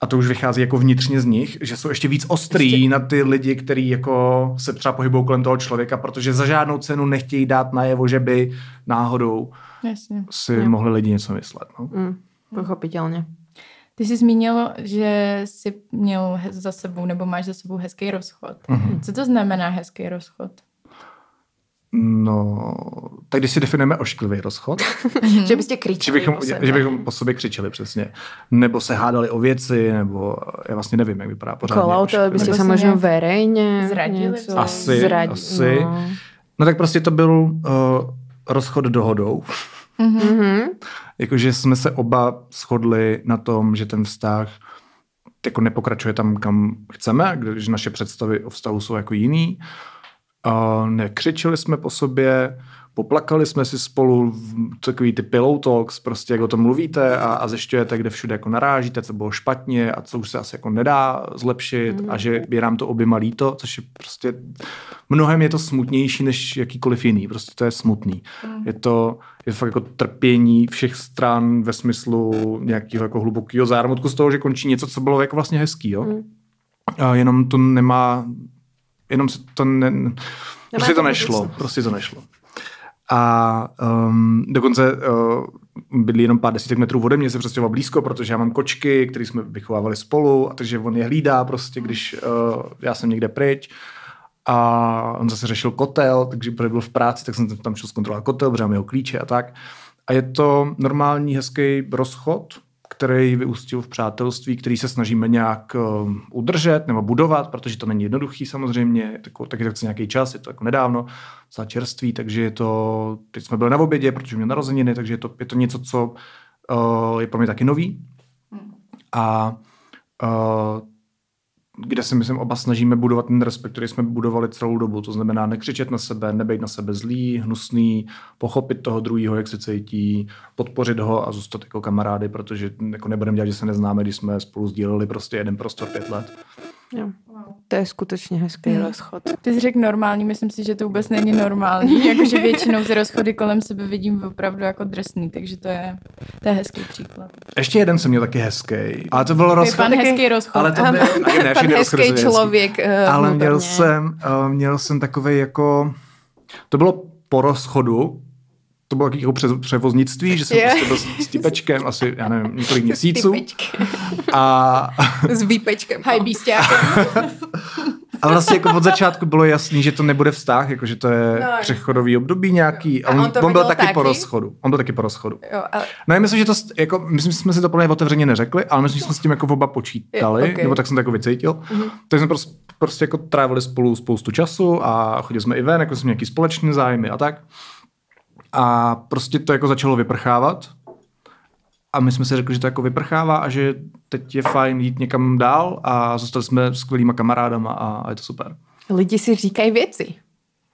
a to už vychází jako vnitřně z nich, že jsou ještě víc ostrý ještě. na ty lidi, kteří jako se třeba pohybují kolem toho člověka, protože za žádnou cenu nechtějí dát najevo, že by náhodou Jasně. si Jo. mohli lidi něco myslet. No. Mm, pochopitelně. Ty jsi zmínil, že jsi měl za sebou, nebo máš za sebou hezký rozchod. Mhm. Co to znamená hezký rozchod? No, tak když si definujeme ošklivý rozchod, Že byste že kričeli bychom, po sebe. že bychom po sobě křičeli přesně, nebo se hádali o věci, nebo já vlastně nevím, jak vypadá pořádně. Kolautovali byste Nebo se nějak verejně zradili něco. Asi, zradi- asi. No. No tak prostě to byl uh, rozchod dohodou. Mhm. Jakože jsme se oba shodli na tom, že ten vztah jako nepokračuje tam, kam chceme, když naše představy o vztahu jsou jako jiný. A nekřičeli jsme po sobě, poplakali jsme si spolu v takový ty pillow talks, prostě jak o tom mluvíte a, a zjišťujete, kde všude jako narážíte, co bylo špatně a co už se asi jako nedá zlepšit Mhm. a že je nám to oběma líto, což je prostě mnohem je to smutnější než jakýkoliv jiný, prostě to je smutný. Je to, je to fakt jako trpění všech stran ve smyslu nějakého jako hlubokého zármutku z toho, že končí něco, co bylo jako vlastně hezký, jo? Mm. A jenom to nemá, jenom se to ne, prostě to nešlo, prostě to nešlo. A um, dokonce uh, bydlí jenom pár desítek metrů ode mě, se přestěhoval blízko, protože já mám kočky, které jsme vychovávali spolu, a takže on je hlídá prostě, když uh, já jsem někde pryč. A on zase řešil kotel, takže protože byl v práci, tak jsem tam šel zkontrolovat kotel, protože mám jeho klíče a tak. A je to normální, hezký rozchod, který vyústil v přátelství, který se snažíme nějak uh, udržet nebo budovat, protože to není jednoduchý samozřejmě, je tako, taky to chce nějaký čas, je to jako nedávno, za čerství, takže je to, teď jsme byli na obědě, protože měl narozeniny, takže je to, je to něco, co uh, je pro mě taky nový. A uh, kde si myslím oba snažíme budovat ten respekt, který jsme budovali celou dobu. To znamená nekřičet na sebe, nebejt na sebe zlý, hnusný, pochopit toho druhého, jak se cítí, podpořit ho a zůstat jako kamarády, protože jako nebudeme dělat, že se neznáme, když jsme spolu sdíleli prostě jeden prostor pět let. Jo. To je skutečně hezký Hmm. rozchod. Ty jsi řekl normální, myslím si, že to vůbec není normální. Jakože většinou ty rozchody kolem sebe vidím opravdu jako drsný, takže to je, to je hezký příklad. Ještě jeden jsem měl taky hezký. Ale to byl rozchod. pan taky- hezký rozchod. Ale to byl, ne, ne, pan hezký hezký. člověk. eh, Ale měl jsem, uh, měl jsem takový jako, to bylo po rozchodu, to bylo jako pře- převoznictví, že jsem Je. prostě byl s, typečkem asi, já nevím, několik měsíců a, S výpečkem. Haj bísťákem. a vlastně jako od začátku bylo jasný, že to nebude vztah, jako že to je No, přechodový období nějaký. A A on, on on byl viděl taky, po taky? rozchodu. On byl taky po rozchodu. Jo, ale No já myslím, že to, jako, myslím, že jsme si to plně otevřeně neřekli, ale myslím, že jsme s tím jako oba počítali, Je, ok. nebo tak jsem to jako vycítil. Mm-hmm. Tak jsme prostě, prostě jako trávili spolu spoustu času a chodili jsme i ven, jako jsme nějaký společné zájmy a tak. A prostě to jako začalo vyprchávat. A my jsme si řekli, že to jako vyprchává a že teď je fajn jít někam dál a zůstali jsme skvělýma kamarádama a, a je to super. lidi si říkají věci.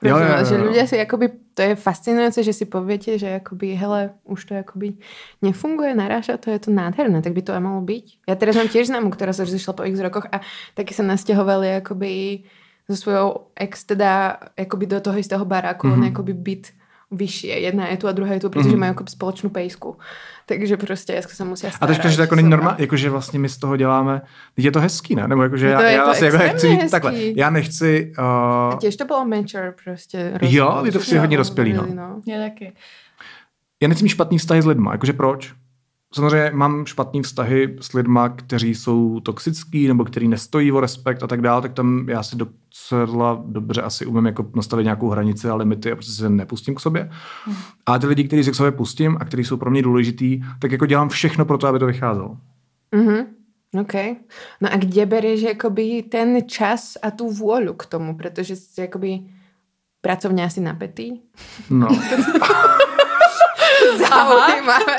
Jo, jo, jo, Že ľudia si jakoby, to je fascinujúce, že si poviete, že jakoby, hele, už to jakoby nefunguje, naráža to, je to nádherné, tak by to aj malo byť. Ja teraz mám tiež známu, ktorá sa rozišla po x rokoch a taky sa nasťahovali jakoby so svojou ex teda jakoby do toho istého baráku, mm-hmm. on jakoby byt vyšší. Jedna je tu a druhá je tu, protože mm-hmm. mají jako společnou pejsku. Takže prostě dneska se musí A teďka, že to jako není normální, jakože vlastně my z toho děláme, je to hezký, ne? Nebo jakože já, já vlastně jako chci říct takhle, já nechci... Uh... Těž to bylo mature prostě. Roz... Jo, je to prostě hodně dospělý, no. no. Je taky. Já nechci mít špatný vztahy s lidma, jakože proč? Samozřejmě mám špatný vztahy s lidma, kteří jsou toxický nebo kteří nestojí o respekt a tak dále, tak tam já si docela dobře asi umím jako nastavit nějakou hranici a limity a prostě se nepustím k sobě. Hmm. A ty lidi, kteří se k sobě pustím a kteří jsou pro mě důležitý, tak jako dělám všechno pro to, aby to vycházelo. Mm-hmm. OK. No a kde bereš jakoby ten čas a tu vůlu k tomu, protože jsi jakoby pracovně asi napetý? No. Zaujímavé.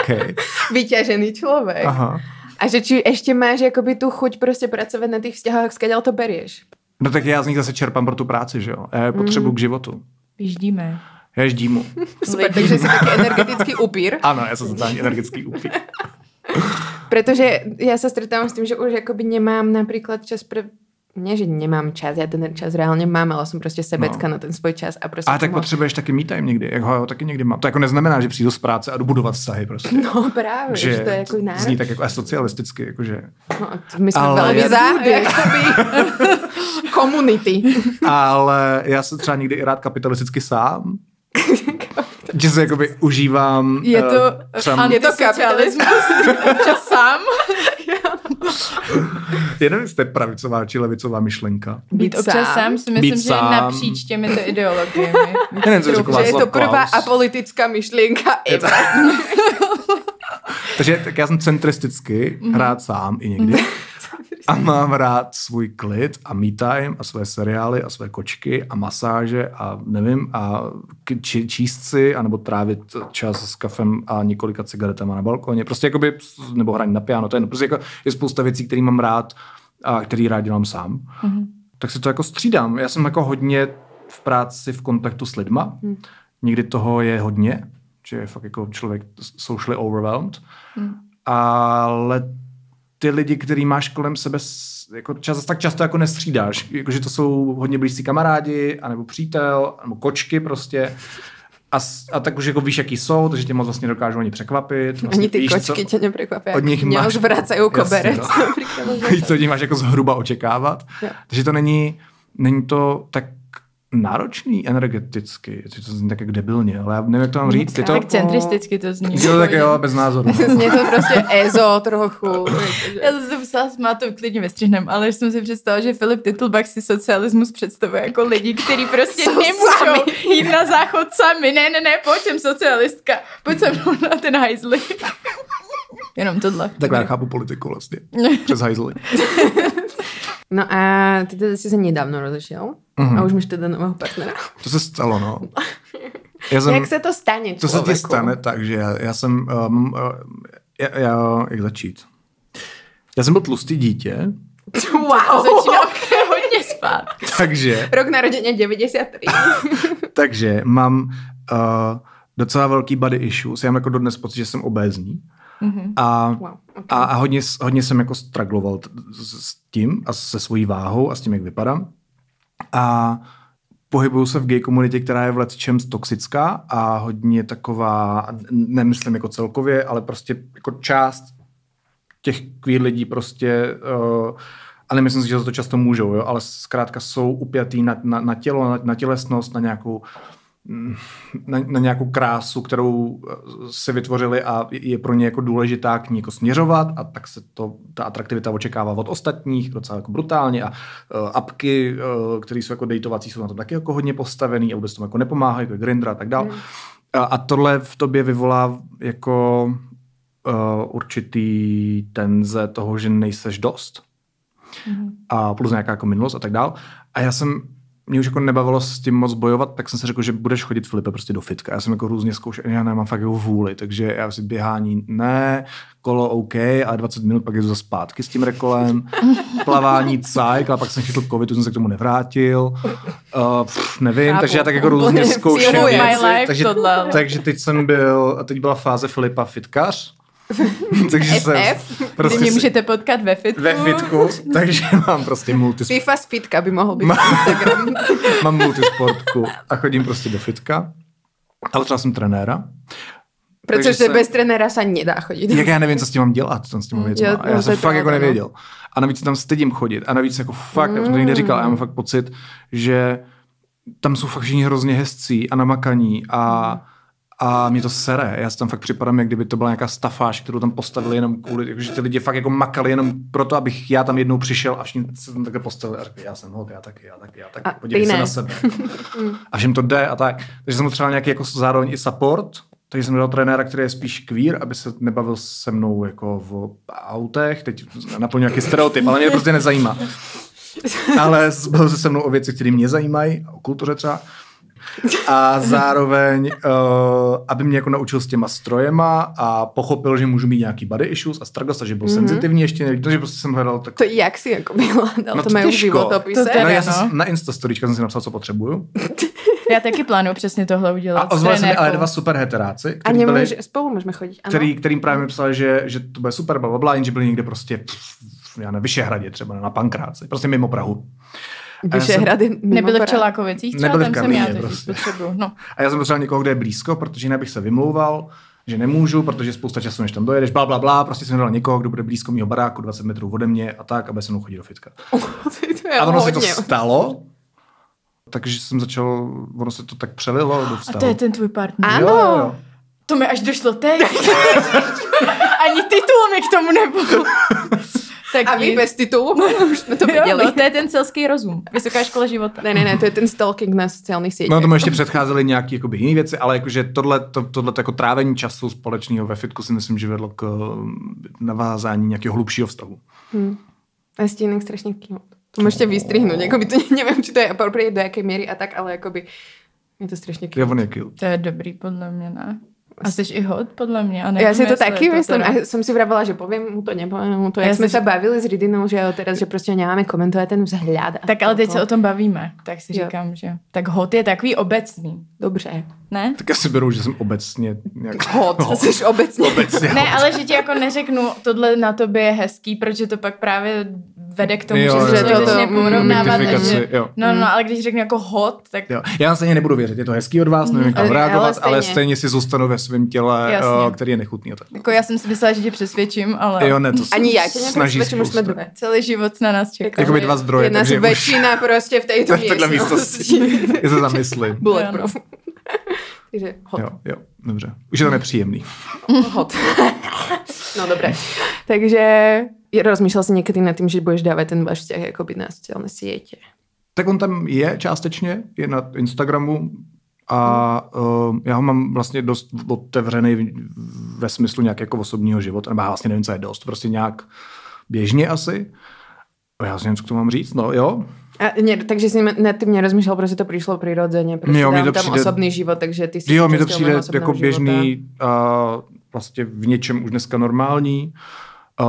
okay. Vyťažený člověk. Aha. A že či ještě máš jakoby tu chuť prostě pracovat na těch vzťahách, skáďal to berieš? No tak já z nich zase čerpám pro tu práci, že jo. Já potřebuji mm. k životu. Vyždíme. Já ždímu. Super, takže jsi taky energetický upír. Ano, já jsem totálně energetický upír. Protože já se stretávám s tím, že už jakoby nemám například čas pro nie, že nemám čas, já ten čas reálně mám, ale jsem prostě sebecka no. na ten svůj čas. A prostě ale tak potřebuješ taky mít time někdy, jak ho taky někdy mám. To jako neznamená, že přijdu z práce a dobudovat vztahy prostě. No právě, že, že to je jako náročné. Zní tak jako asocialisticky, jakože. No, my jsme ale velmi za, komunity. ale já se třeba někdy i rád kapitalisticky sám. že se jakoby užívám. Je to, uh, třeba... je to kapitalismus. Čas sám. Já nevím, to je pravicová či levicová myšlenka. Být, občas sám si myslím, Být že sám. je napříč těmito ideologiemi. Já nevím, co že je to prvá apolitická myšlenka Takže tak já jsem centristicky mm-hmm. hrát sám i někdy. A mám rád svůj klid a me time a své seriály a své kočky a masáže a nevím a či, číst si anebo trávit čas s kafem a několika cigaretama na balkoně. Prostě jakoby, nebo hraní na piano, to je, prostě jako, je spousta věcí, které mám rád a který rád dělám sám. Mm-hmm. Tak si to jako střídám. Já jsem jako hodně v práci v kontaktu s lidma. Mm. Někdy toho je hodně, že je fakt jako člověk socially overwhelmed. Mm. Ale ty lidi, který máš kolem sebe, jako čas, tak často jako nestřídáš. Jakože to jsou hodně blízcí kamarádi, anebo přítel, nebo kočky prostě. A, a tak už jako víš, jaký jsou, takže tě moc vlastně dokážou ani překvapit. Vlastně ani ty víš, kočky co, tě nepřekvapí. Od nich máš... vracají koberec. Jasně, no. co od nich máš jako zhruba očekávat. Jo. Takže to není, není to tak náročný energeticky, to zní tak jak debilně, ale já nevím, jak to mám říct. Je to, tak centristicky to zní. Je to tak jo, bez názoru. Zní to prostě ezo trochu. já jsem se musela smát, to klidně vystřihnem, ale jsem si představila, že Filip Titlbach si socialismus představuje jako lidi, kteří prostě Jsou nemůžou sami. jít na záchod sami. Ne, ne, ne, pojď jsem socialistka, pojď se mnou na ten hajzli. Jenom tohle. Tak já chápu politiku vlastně. Přes hajzli. No a ty teda jsi se nedávno rozešel mm-hmm. a už máš teda nového partnera. To se stalo, no. Já jsem, jak se to stane člověku? To se ti stane tak, že já, já jsem, um, uh, já, já, jak začít? Já jsem byl tlustý dítě. Wow. Začínám hodně spát. takže. Rok narodění 93. takže mám uh, docela velký body issues. Já mám jako dodnes pocit, že jsem obézní. Mm-hmm. A, wow, okay. a, a hodně, hodně jsem jako stragloval s tím a se svojí váhou a s tím, jak vypadám. A pohybuju se v gay komunitě, která je v čem toxická a hodně taková, nemyslím jako celkově, ale prostě jako část těch queer lidí prostě uh, a nemyslím si, že za to často můžou, jo, ale zkrátka jsou upjatý na, na, na tělo, na, na tělesnost, na nějakou na, na nějakou krásu, kterou eh, si vytvořili a je pro ně jako důležitá k ní jako směřovat a tak se to, ta atraktivita očekává od ostatních docela jako brutálně a uh, apky, uh, které jsou jako dejtovací, jsou na to taky jako hodně postavený a vůbec tomu jako nepomáhají, jako Grindr a tak dále. Mm. A, a tohle v tobě vyvolá jako uh, určitý tenze toho, že nejseš dost. Mm. A plus nějaká jako minulost a tak dále. A já jsem mě už jako nebavilo s tím moc bojovat, tak jsem si řekl, že budeš chodit Filipe prostě do fitka. Já jsem jako různě zkoušel, já nemám fakt jako vůli, takže já si běhání ne, kolo OK, a 20 minut pak jdu za zpátky s tím rekolem, plavání cajk, a pak jsem chytl covid, jsem se k tomu nevrátil, uh, pff, nevím, Chápu, takže já tak jako různě zkoušel takže, takže teď jsem byl, a teď byla fáze Filipa fitkař, takže FF? Prostě mě můžete potkat ve fitku. ve fitku, takže mám prostě multisport. FIFA z fitka by mohl být Instagram. mám multisportku a chodím prostě do fitka. Ale třeba jsem trenéra. Protože se- bez trenéra se nedá chodit. Jak já nevím, co s tím mám dělat, co s. Jo, A no, já jsem fakt jako no. nevěděl. A navíc tam stydím chodit. A navíc jako fakt, já už jsem to někde říkal, já mám fakt pocit, že tam jsou fakt všichni hrozně hezcí a namakaní a, a mě to sere. Já si tam fakt připadám, jak kdyby to byla nějaká stafáž, kterou tam postavili jenom kvůli, jakože ty lidi fakt jako makali jenom proto, abych já tam jednou přišel a všichni se tam takhle postavili a řekli, já jsem hod, já taky, já taky, já taky, A podívej se na sebe. a všem to jde a tak. Takže jsem potřeboval nějaký jako zároveň i support, takže jsem dal trenéra, který je spíš queer, aby se nebavil se mnou jako v autech, teď naplňuji nějaký stereotyp, ale mě to prostě nezajímá. Ale bavil se se mnou o věci, které mě zajímají, o kultuře třeba. A zároveň, uh, aby mě jako naučil s těma strojema a pochopil, že můžu mít nějaký body issues a struggles, a že byl mm-hmm. senzitivní ještě, nevím, takže prostě jsem hledal tak To jak si jako vyhledal? No to to mají životopise. To No, já no. jsem si, na Instastoríčka jsem si napsal, co potřebuju. Já taky plánuju přesně tohle udělat. A ozvali se mi ale trenérkou. dva super heteráci, A který byli, nemůže, spolu můžeme chodit. Ano. který, kterým právě mi psali, že, že to bude super, bla, bla, bla, jenže byli někde prostě pff, já na Vyšehradě třeba, na Pankráci, prostě mimo Prahu. A Vyšehrady mimo Nebyli v. Čelákovicích třeba, Nebyli v tam jsem já prostě. potřebuju. No. A já jsem potřeboval někoho, kde je blízko, protože jinak bych se vymlouval, že nemůžu, protože spousta času, než tam dojedeš, bla, bla, bla. Prostě jsem dal někoho, kdo bude blízko mého baráku, 20 metrů ode mě a tak, aby se mnou chodil do fitka. je A ono se to stalo, takže jsem začal, ono se to tak přelilo do A vztahu. to je ten tvůj partner. Ano. Jo, jo, jo. To mi až došlo teď. Ani titul mi k tomu nebudu. tak A vy bez titulu? Už jsme to Jo, viděli. no, to je ten selský rozum. Vysoká škola života. Ne, ne, ne, to je ten stalking na sociálních sítích. No tomu ještě předcházely nějaké jakoby, jiné věci, ale jakože tohle, to, tohle jako trávení času společného ve fitku si myslím, že vedlo k um, navázání nějakého hlubšího vztahu. A ste inak strašne cute. To môžete vystrihnúť, akoby to neviem, či to je appropriate do jakej miery a tak, ale akoby je to strašne cute. Jo, on je cute. To je dobrý podle mě, ne? A jsi i hod, podle mě. A Ja si to taky to myslím. teda- A som si vravela, že poviem mu to, nepoviem mu to. Jak Ja sme si- sa bavili s Ridinou, že jo, teraz, že prostě nemáme komentovat ten vzhľad. a Tak ale teď se o tom bavíme, tak si Jo. říkám, že tak hot je takový obecný, Dobře. ne? Tak já si beru, že jsem obecně nějak... Hot, No, jsi obecně. obecně Ne, ale že ti jako neřeknu, tohle na tobě je hezký, protože to pak právě vede k tomu, Jo, že jo, se to začne Mm, porovnávat. Že, jo. no, no, ale když řeknu jako hot, tak Jo. Já stejně nebudu věřit, je to hezký od vás, nevím, tam reagovat, ale ale stejně. stejně, ale stejně si zůstanu ve svém těle, Jasně. uh, který je nechutný. A tak. jako já jsem si myslela, že tě přesvědčím, ale Jo, ne, to Ani já tě snaží nepřesvědčím, už jsme dvě. celý život na nás čeká. Jakoby dva zdroje, Jedna takže z už- prostě v V téhle místnosti. Já se zamyslím. Bulletproof. Takže hot. Jo, jo, dobře. Už je to nepříjemný. Hot. no dobré. Takže rozmýšlel jsi někdy nad tím, že budeš dávat ten váš vzťah jakoby na sociální sítě. Tak on tam je částečně, je na Instagramu a uh, já ho mám vlastně dost otevřený ve smyslu nějak jako osobního života, nebo já vlastně nevím, co je dost, prostě nějak běžně asi. Já si nevím, co k tomu mám říct, no jo. A ne, takže jsi nad tím nerozmýšlel, protože to přišlo přirozeně, prostě Jo, tam, to tam přijde- osobný život, takže ty jsi Jo, mi to součástí přijde jako života. běžný a vlastně v něčem už dneska normální. Ale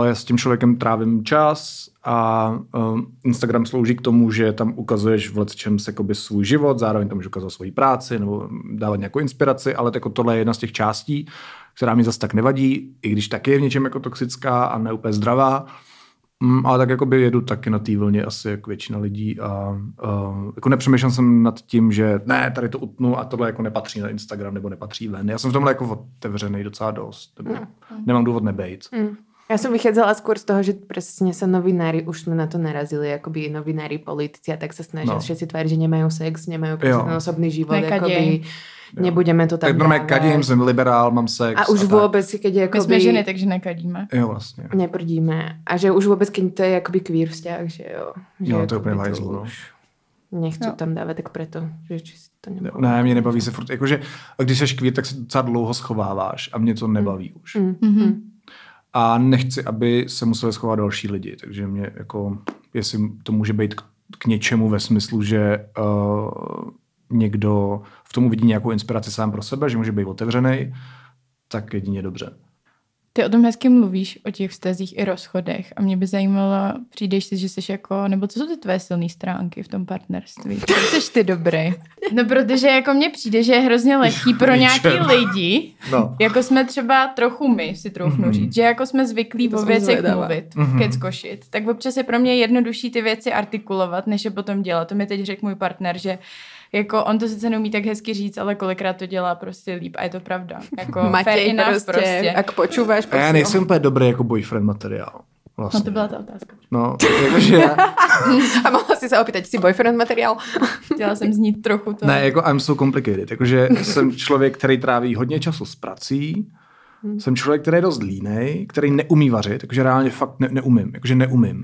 já s tím člověkem trávím čas a um, Instagram slouží k tomu, že tam ukazuješ v čem se svůj život, zároveň tam můžeš ukazovat svoji práci nebo dávat nějakou inspiraci, ale jako tohle je jedna z těch částí, která mi zase tak nevadí, i když taky je v něčem jako toxická a ne úplně zdravá. Mm, ale tak jakoby jedu taky na té vlně asi jako většina lidí a uh, jako nepřemýšlel jsem nad tím, že ne, tady to utnu a tohle jako nepatří na Instagram nebo nepatří ven. Já jsem v tomhle jako otevřený docela dost. Nebo Nemám důvod nebejt. Mm. Ja som vychádzala skôr z toho, že presne sa novinári, už sme na to narazili, akoby novinári, politici a tak sa snažia No. všetci tváriť, že nemajú sex, nemajú Jo. osobný život, akoby nebudeme to tam Tak normálně kadím, jsem liberál, mám sex. A už tak. vôbec, keď je My akoby... jsme ženy, takže nekadíme. Jo, vlastně. Neprdíme. A že už vôbec, keď to je akoby queer vzťah, že jo. Že Jo, to je úplně hajzlu, no. Jo. tam dávať, tak preto, že či si to Jo, nebaví. Ne, mě nebaví se furt. Jakože, a když jsi queer, tak se docela dlouho schováváš a mě to nebaví už. Mm. A nechci, aby se museli schovat další lidi, takže mě jako, jestli to může být k, k něčemu ve smyslu, že uh, někdo v tom uvidí nějakou inspiraci sám pro sebe, že může být otevřený, tak jedině dobře. Ty o tom hezky mluvíš, o těch vztazích i rozchodech a mě by zajímalo, přijdeš si, že jsi jako, nebo co jsou ty tvé silné stránky v tom partnerství? Co jsi ty dobrý? No protože jako mně přijde, že je hrozně lehký pro nějaký lidi, No. jako jsme třeba trochu my, si troufnu Mhm. říct, že jako jsme zvyklí o věcech mluvit, Mhm. keckošit, tak občas je pro mě jednodušší ty věci artikulovat, než je potom dělat. To mi teď řekl můj partner, že jako on to sice neumí tak hezky říct, ale kolikrát to dělá prostě líp a je to pravda. Jako fair Matěj enough prostě, prostě. ak počúvaš, A já prostě, nejsem úplně dobrý jako boyfriend materiál. Vlastně. No to byla ta otázka. No, jakože, A mohla si sa opýtať, si boyfriend materiál? Chtěla jsem znít trochu to. ne, jako I'm so complicated. Jakože jsem člověk, který tráví hodně času s prací, jsem člověk, který je dost línej, který neumí vařit, jakože reálně fakt ne, neumím, jakože neumím.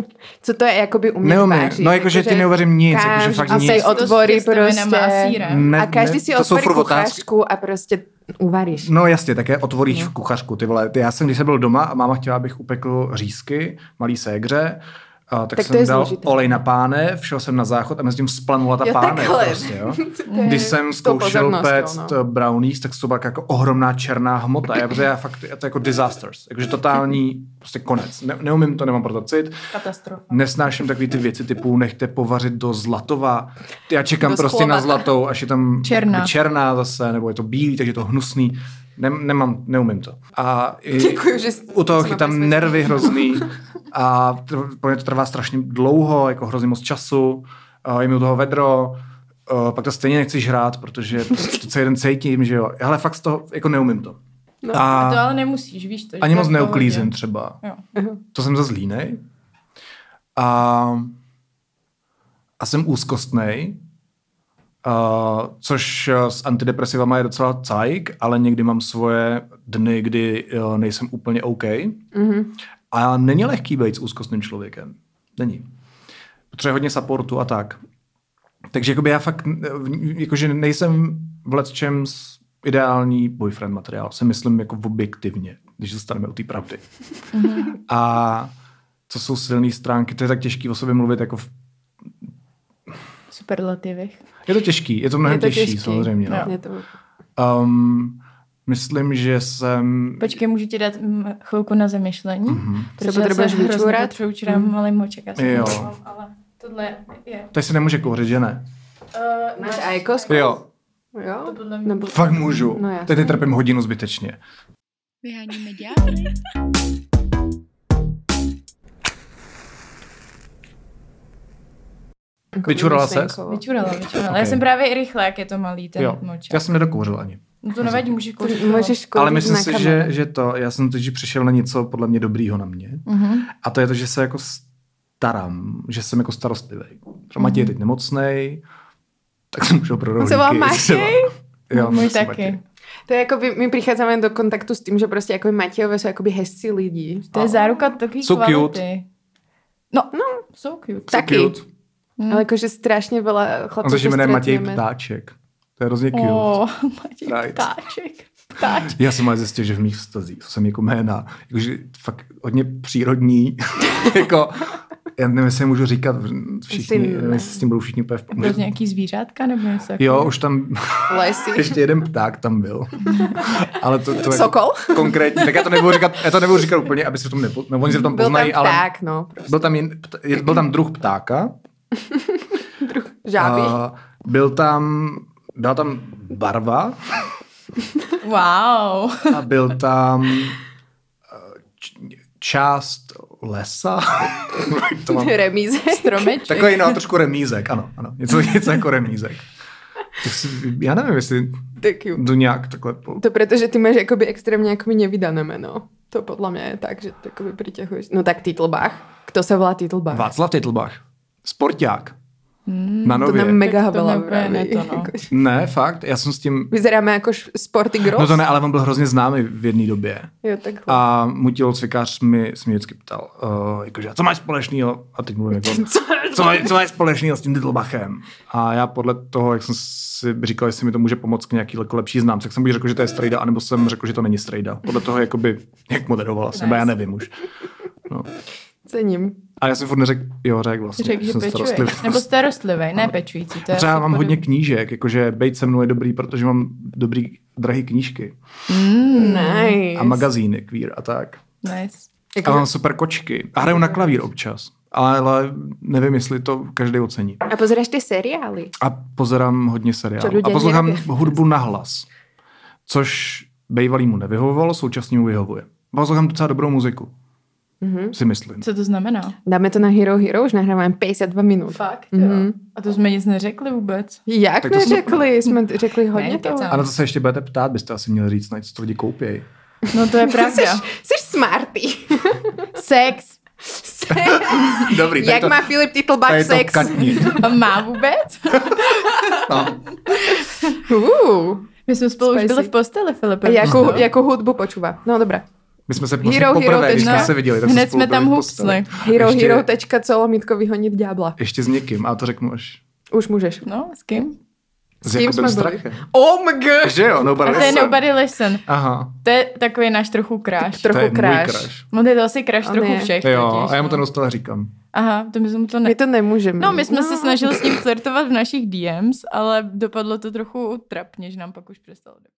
Co to je jakoby umět Neumím, vařit? no jakože ty neuvařím nic, jakože fakt každý nic. s těstovina prostě. Ne, a každý ne, si otvorí kuchařku a prostě uvaríš. No jasně, také otvoríš v kuchařku, ty vole. Já jsem, když jsem byl doma a máma chtěla, abych upekl řízky, malý ségře, a tak, Tak to jsem dal složité. olej na pánev, šel jsem na záchod a mezi tím splanula ta Jo, pánev. takhle. Prostě, jo. Když jsem zkoušel péct no. brownies, tak to byla jako ohromná černá hmota. Já, protože já fakt, je to jako disasters. Jakože totální prostě konec. Ne, neumím to, nemám proto cit. Katastrofa. Nesnáším takové ty věci typu nechte povařit do zlatova. Já čekám Do prostě na sklovata. zlatou, až je tam Černá. jakoby černá zase, nebo je to bílý, takže je to hnusný. Nem, nemám, neumím to. A i, Děkuju, že u toho chytám nervy hrozný a tr- pro mě to trvá strašně dlouho, jako hrozně moc času, a je mi u toho vedro, a pak to stejně nechci žrát, protože prostě to celý den cítím, že jo. Ale fakt z toho jako neumím to. No, a A to ale nemusíš, víš to. že ani moc neuklízím třeba. Jo. To jsem zase línej. A, a jsem úzkostnej, a, což eh, s antidepresivama je docela cajk, ale někdy mám svoje dny, kdy eh, nejsem úplně OK. Mhm. A není lehký být s úzkostným člověkem. Není. Potřebuje hodně supportu a tak. Takže jakoby já fakt, jakože nejsem v letčem ideální boyfriend materiál. Si myslím jako objektivně, když zůstaneme u té pravdy. A co jsou silné stránky, to je tak těžký o sobě mluvit jako v... Superlativech. Je to těžký, je to mnohem Je to těžší, těžký. samozřejmě. No. Je to... Um, myslím, že jsem... Počkej, můžu ti dát mm, chvilku na zamyšlení? Mhm. Protože Se potřebuješ já se hrozně vyčurat? potřebuji čurat mm. malý moček. Já jsem Jo. myslela, ale tohle je... Tady se nemůže kouřit, že ne? Uh, Máš Aikos? Jo, Jo? To Nebo... fakt můžu. No. Teď teď trpím hodinu zbytečně. Vyháníme ďábly. Jako Vyčurala myšlenkovo. Vyčurala, vyčurala. Ok. Já jsem právě i rychle, jak je to malý ten Jo, močák. já jsem nedokouřil ani. No to nevadí, můžeš To kouřit. Můžeš Ale kouřit myslím na si, že, že to, já jsem teď přišel na něco podle mě dobrýho na mě. Mhm. A to je to, že se jako starám, že jsem jako starostlivý. Třeba Matěj je teď nemocnej, tak jsem šel pro rohlíky. se volá Matěj? Jo, Můj taky. Matěj. To je jako by, my prichádzame do kontaktu s tým, že prostě jako Matějové jsou jakoby hezcí lidi. To je záruka takový So cute. kvality. No, no, so cute. So Taky. cute. Hmm. Ale jakože strašně veľa chlapců On se jmenuje Matěj. Ptáček. To je hrozně cute. Oh, Matěj Right. ptáček. Ptáček. Já jsem ale zjistil, že v mých vztazích to jsem jako jména, jakože fakt hodně přírodní, jako, já nevím, jestli je můžu říkat všichni, Asi ne. nevím, jestli s tím budou všichni úplně v Byl to nějaký zvířátka nebo něco Jo, už tam, Lesy. ještě jeden pták tam byl. Ale to, to je Sokol? konkrétní, tak já to nebudu říkat, já to nebudu říkat úplně, aby se v tom nepo, no, oni se v tom Byl tam poznají, ale pták, no. Prostě. byl tam, jen, pt- byl tam druh ptáka, Žáby. a byl tam, byla tam barva Wow. a byl tam eh, č- část lesa. to mám, Remíze. Stromeček. takový, no, trošku remízek, ano, ano, něco, něco jako remízek. Tak si, já nevím, jestli Tak jo. jdu nějak takhle po... To preto, že ty máš jakoby extrémně jakoby nevydané meno. To podle mě je tak, že to jakoby priťahuješ. No tak Titlbach. Kto se volá Titlbach? Václav Titlbach, sporták. Hmm, Na To nově. nám mega to veľa mě úplně ne to, no. Ne, fakt, já jsem s tím... Vyzeráme jako sporty gross. No to ne, ale on byl hrozně známý v jedné době. Jo, takhle. A můj tělocvikář mi, se mě vždycky ptal, uh, jakože, co máš společného? A teď mluvím jako, co, má, co máš společného s tím Titlbachem? A já podle toho, jak jsem si říkal, jestli mi to může pomoct k nějaký jako lepší znám, tak jsem buď řekl, že to je strejda, anebo jsem řekl, že to není strejda. Podle toho, jakoby, jak moderovala jsem, já nevím už. No. Cením. A já jsem furt neřekl, jo, řekl vlastně. Řekl, že jsem pečuje. starostlivý. Nebo starostlivý, ne pečující. To je Třeba asi mám hodně knížek, jakože bejt se mnou je dobrý, protože mám dobrý drahé knížky Mm, Nice. a magazíny queer a tak. nice. A mám super kočky. A hraju na klavír občas. Ale nevím, jestli to každý ocení. A pozeráš ty seriály? A pozerám hodně seriálů. A poslouchám hudbu na hlas. Což bývalýmu nevyhovovalo, současně mu vyhovuje. Poslouchám docela dobrou muziku. Mhm. Si myslím. Co to znamená? Dáme to na Hero Hero, už nahráváme 52 minut. Fakt, jo. Mhm. A to jsme nic neřekli vůbec. Jak Tak to jsme- neřekli? Jsme řekli hodně Ne, toho. A na to se ještě budete ptát, byste asi měli říct, na co to lidi koupějí. No to je pravda. Jsi smarty. Sex. Dobrý, tady Jak to, má Filip Titlbach to sex? A má vůbec? No. Uh. My jsme spolu Spicy. už byli v posteli, Filipe. A jakou, No. jakou hudbu počúva? No dobré. My jsme se vlastně Hero, hero poprvé, když jsme se viděli, tak Hned jsme tam hupsli. Hero ještě, Hero tečka co lomítko vyhonit ďábla. Ještě s někým, a to řeknu až. Už můžeš. No, s kým? S, kým Jakubem jsme byli? Oh my god! Že jo, nobody A to je listen. Nobody Listen. Aha, To je takový náš trochu kráš. Trochu to je můj crash. crush. No to je to asi crash On trochu je. všech. Jo, totiž, a já mu no. to neustále říkám. Aha, to my jsme mu to ne... My to nemůžeme. No, my jsme se snažili s ním flirtovat v našich DMs, ale dopadlo to trochu trapně, že nám pak už přestalo.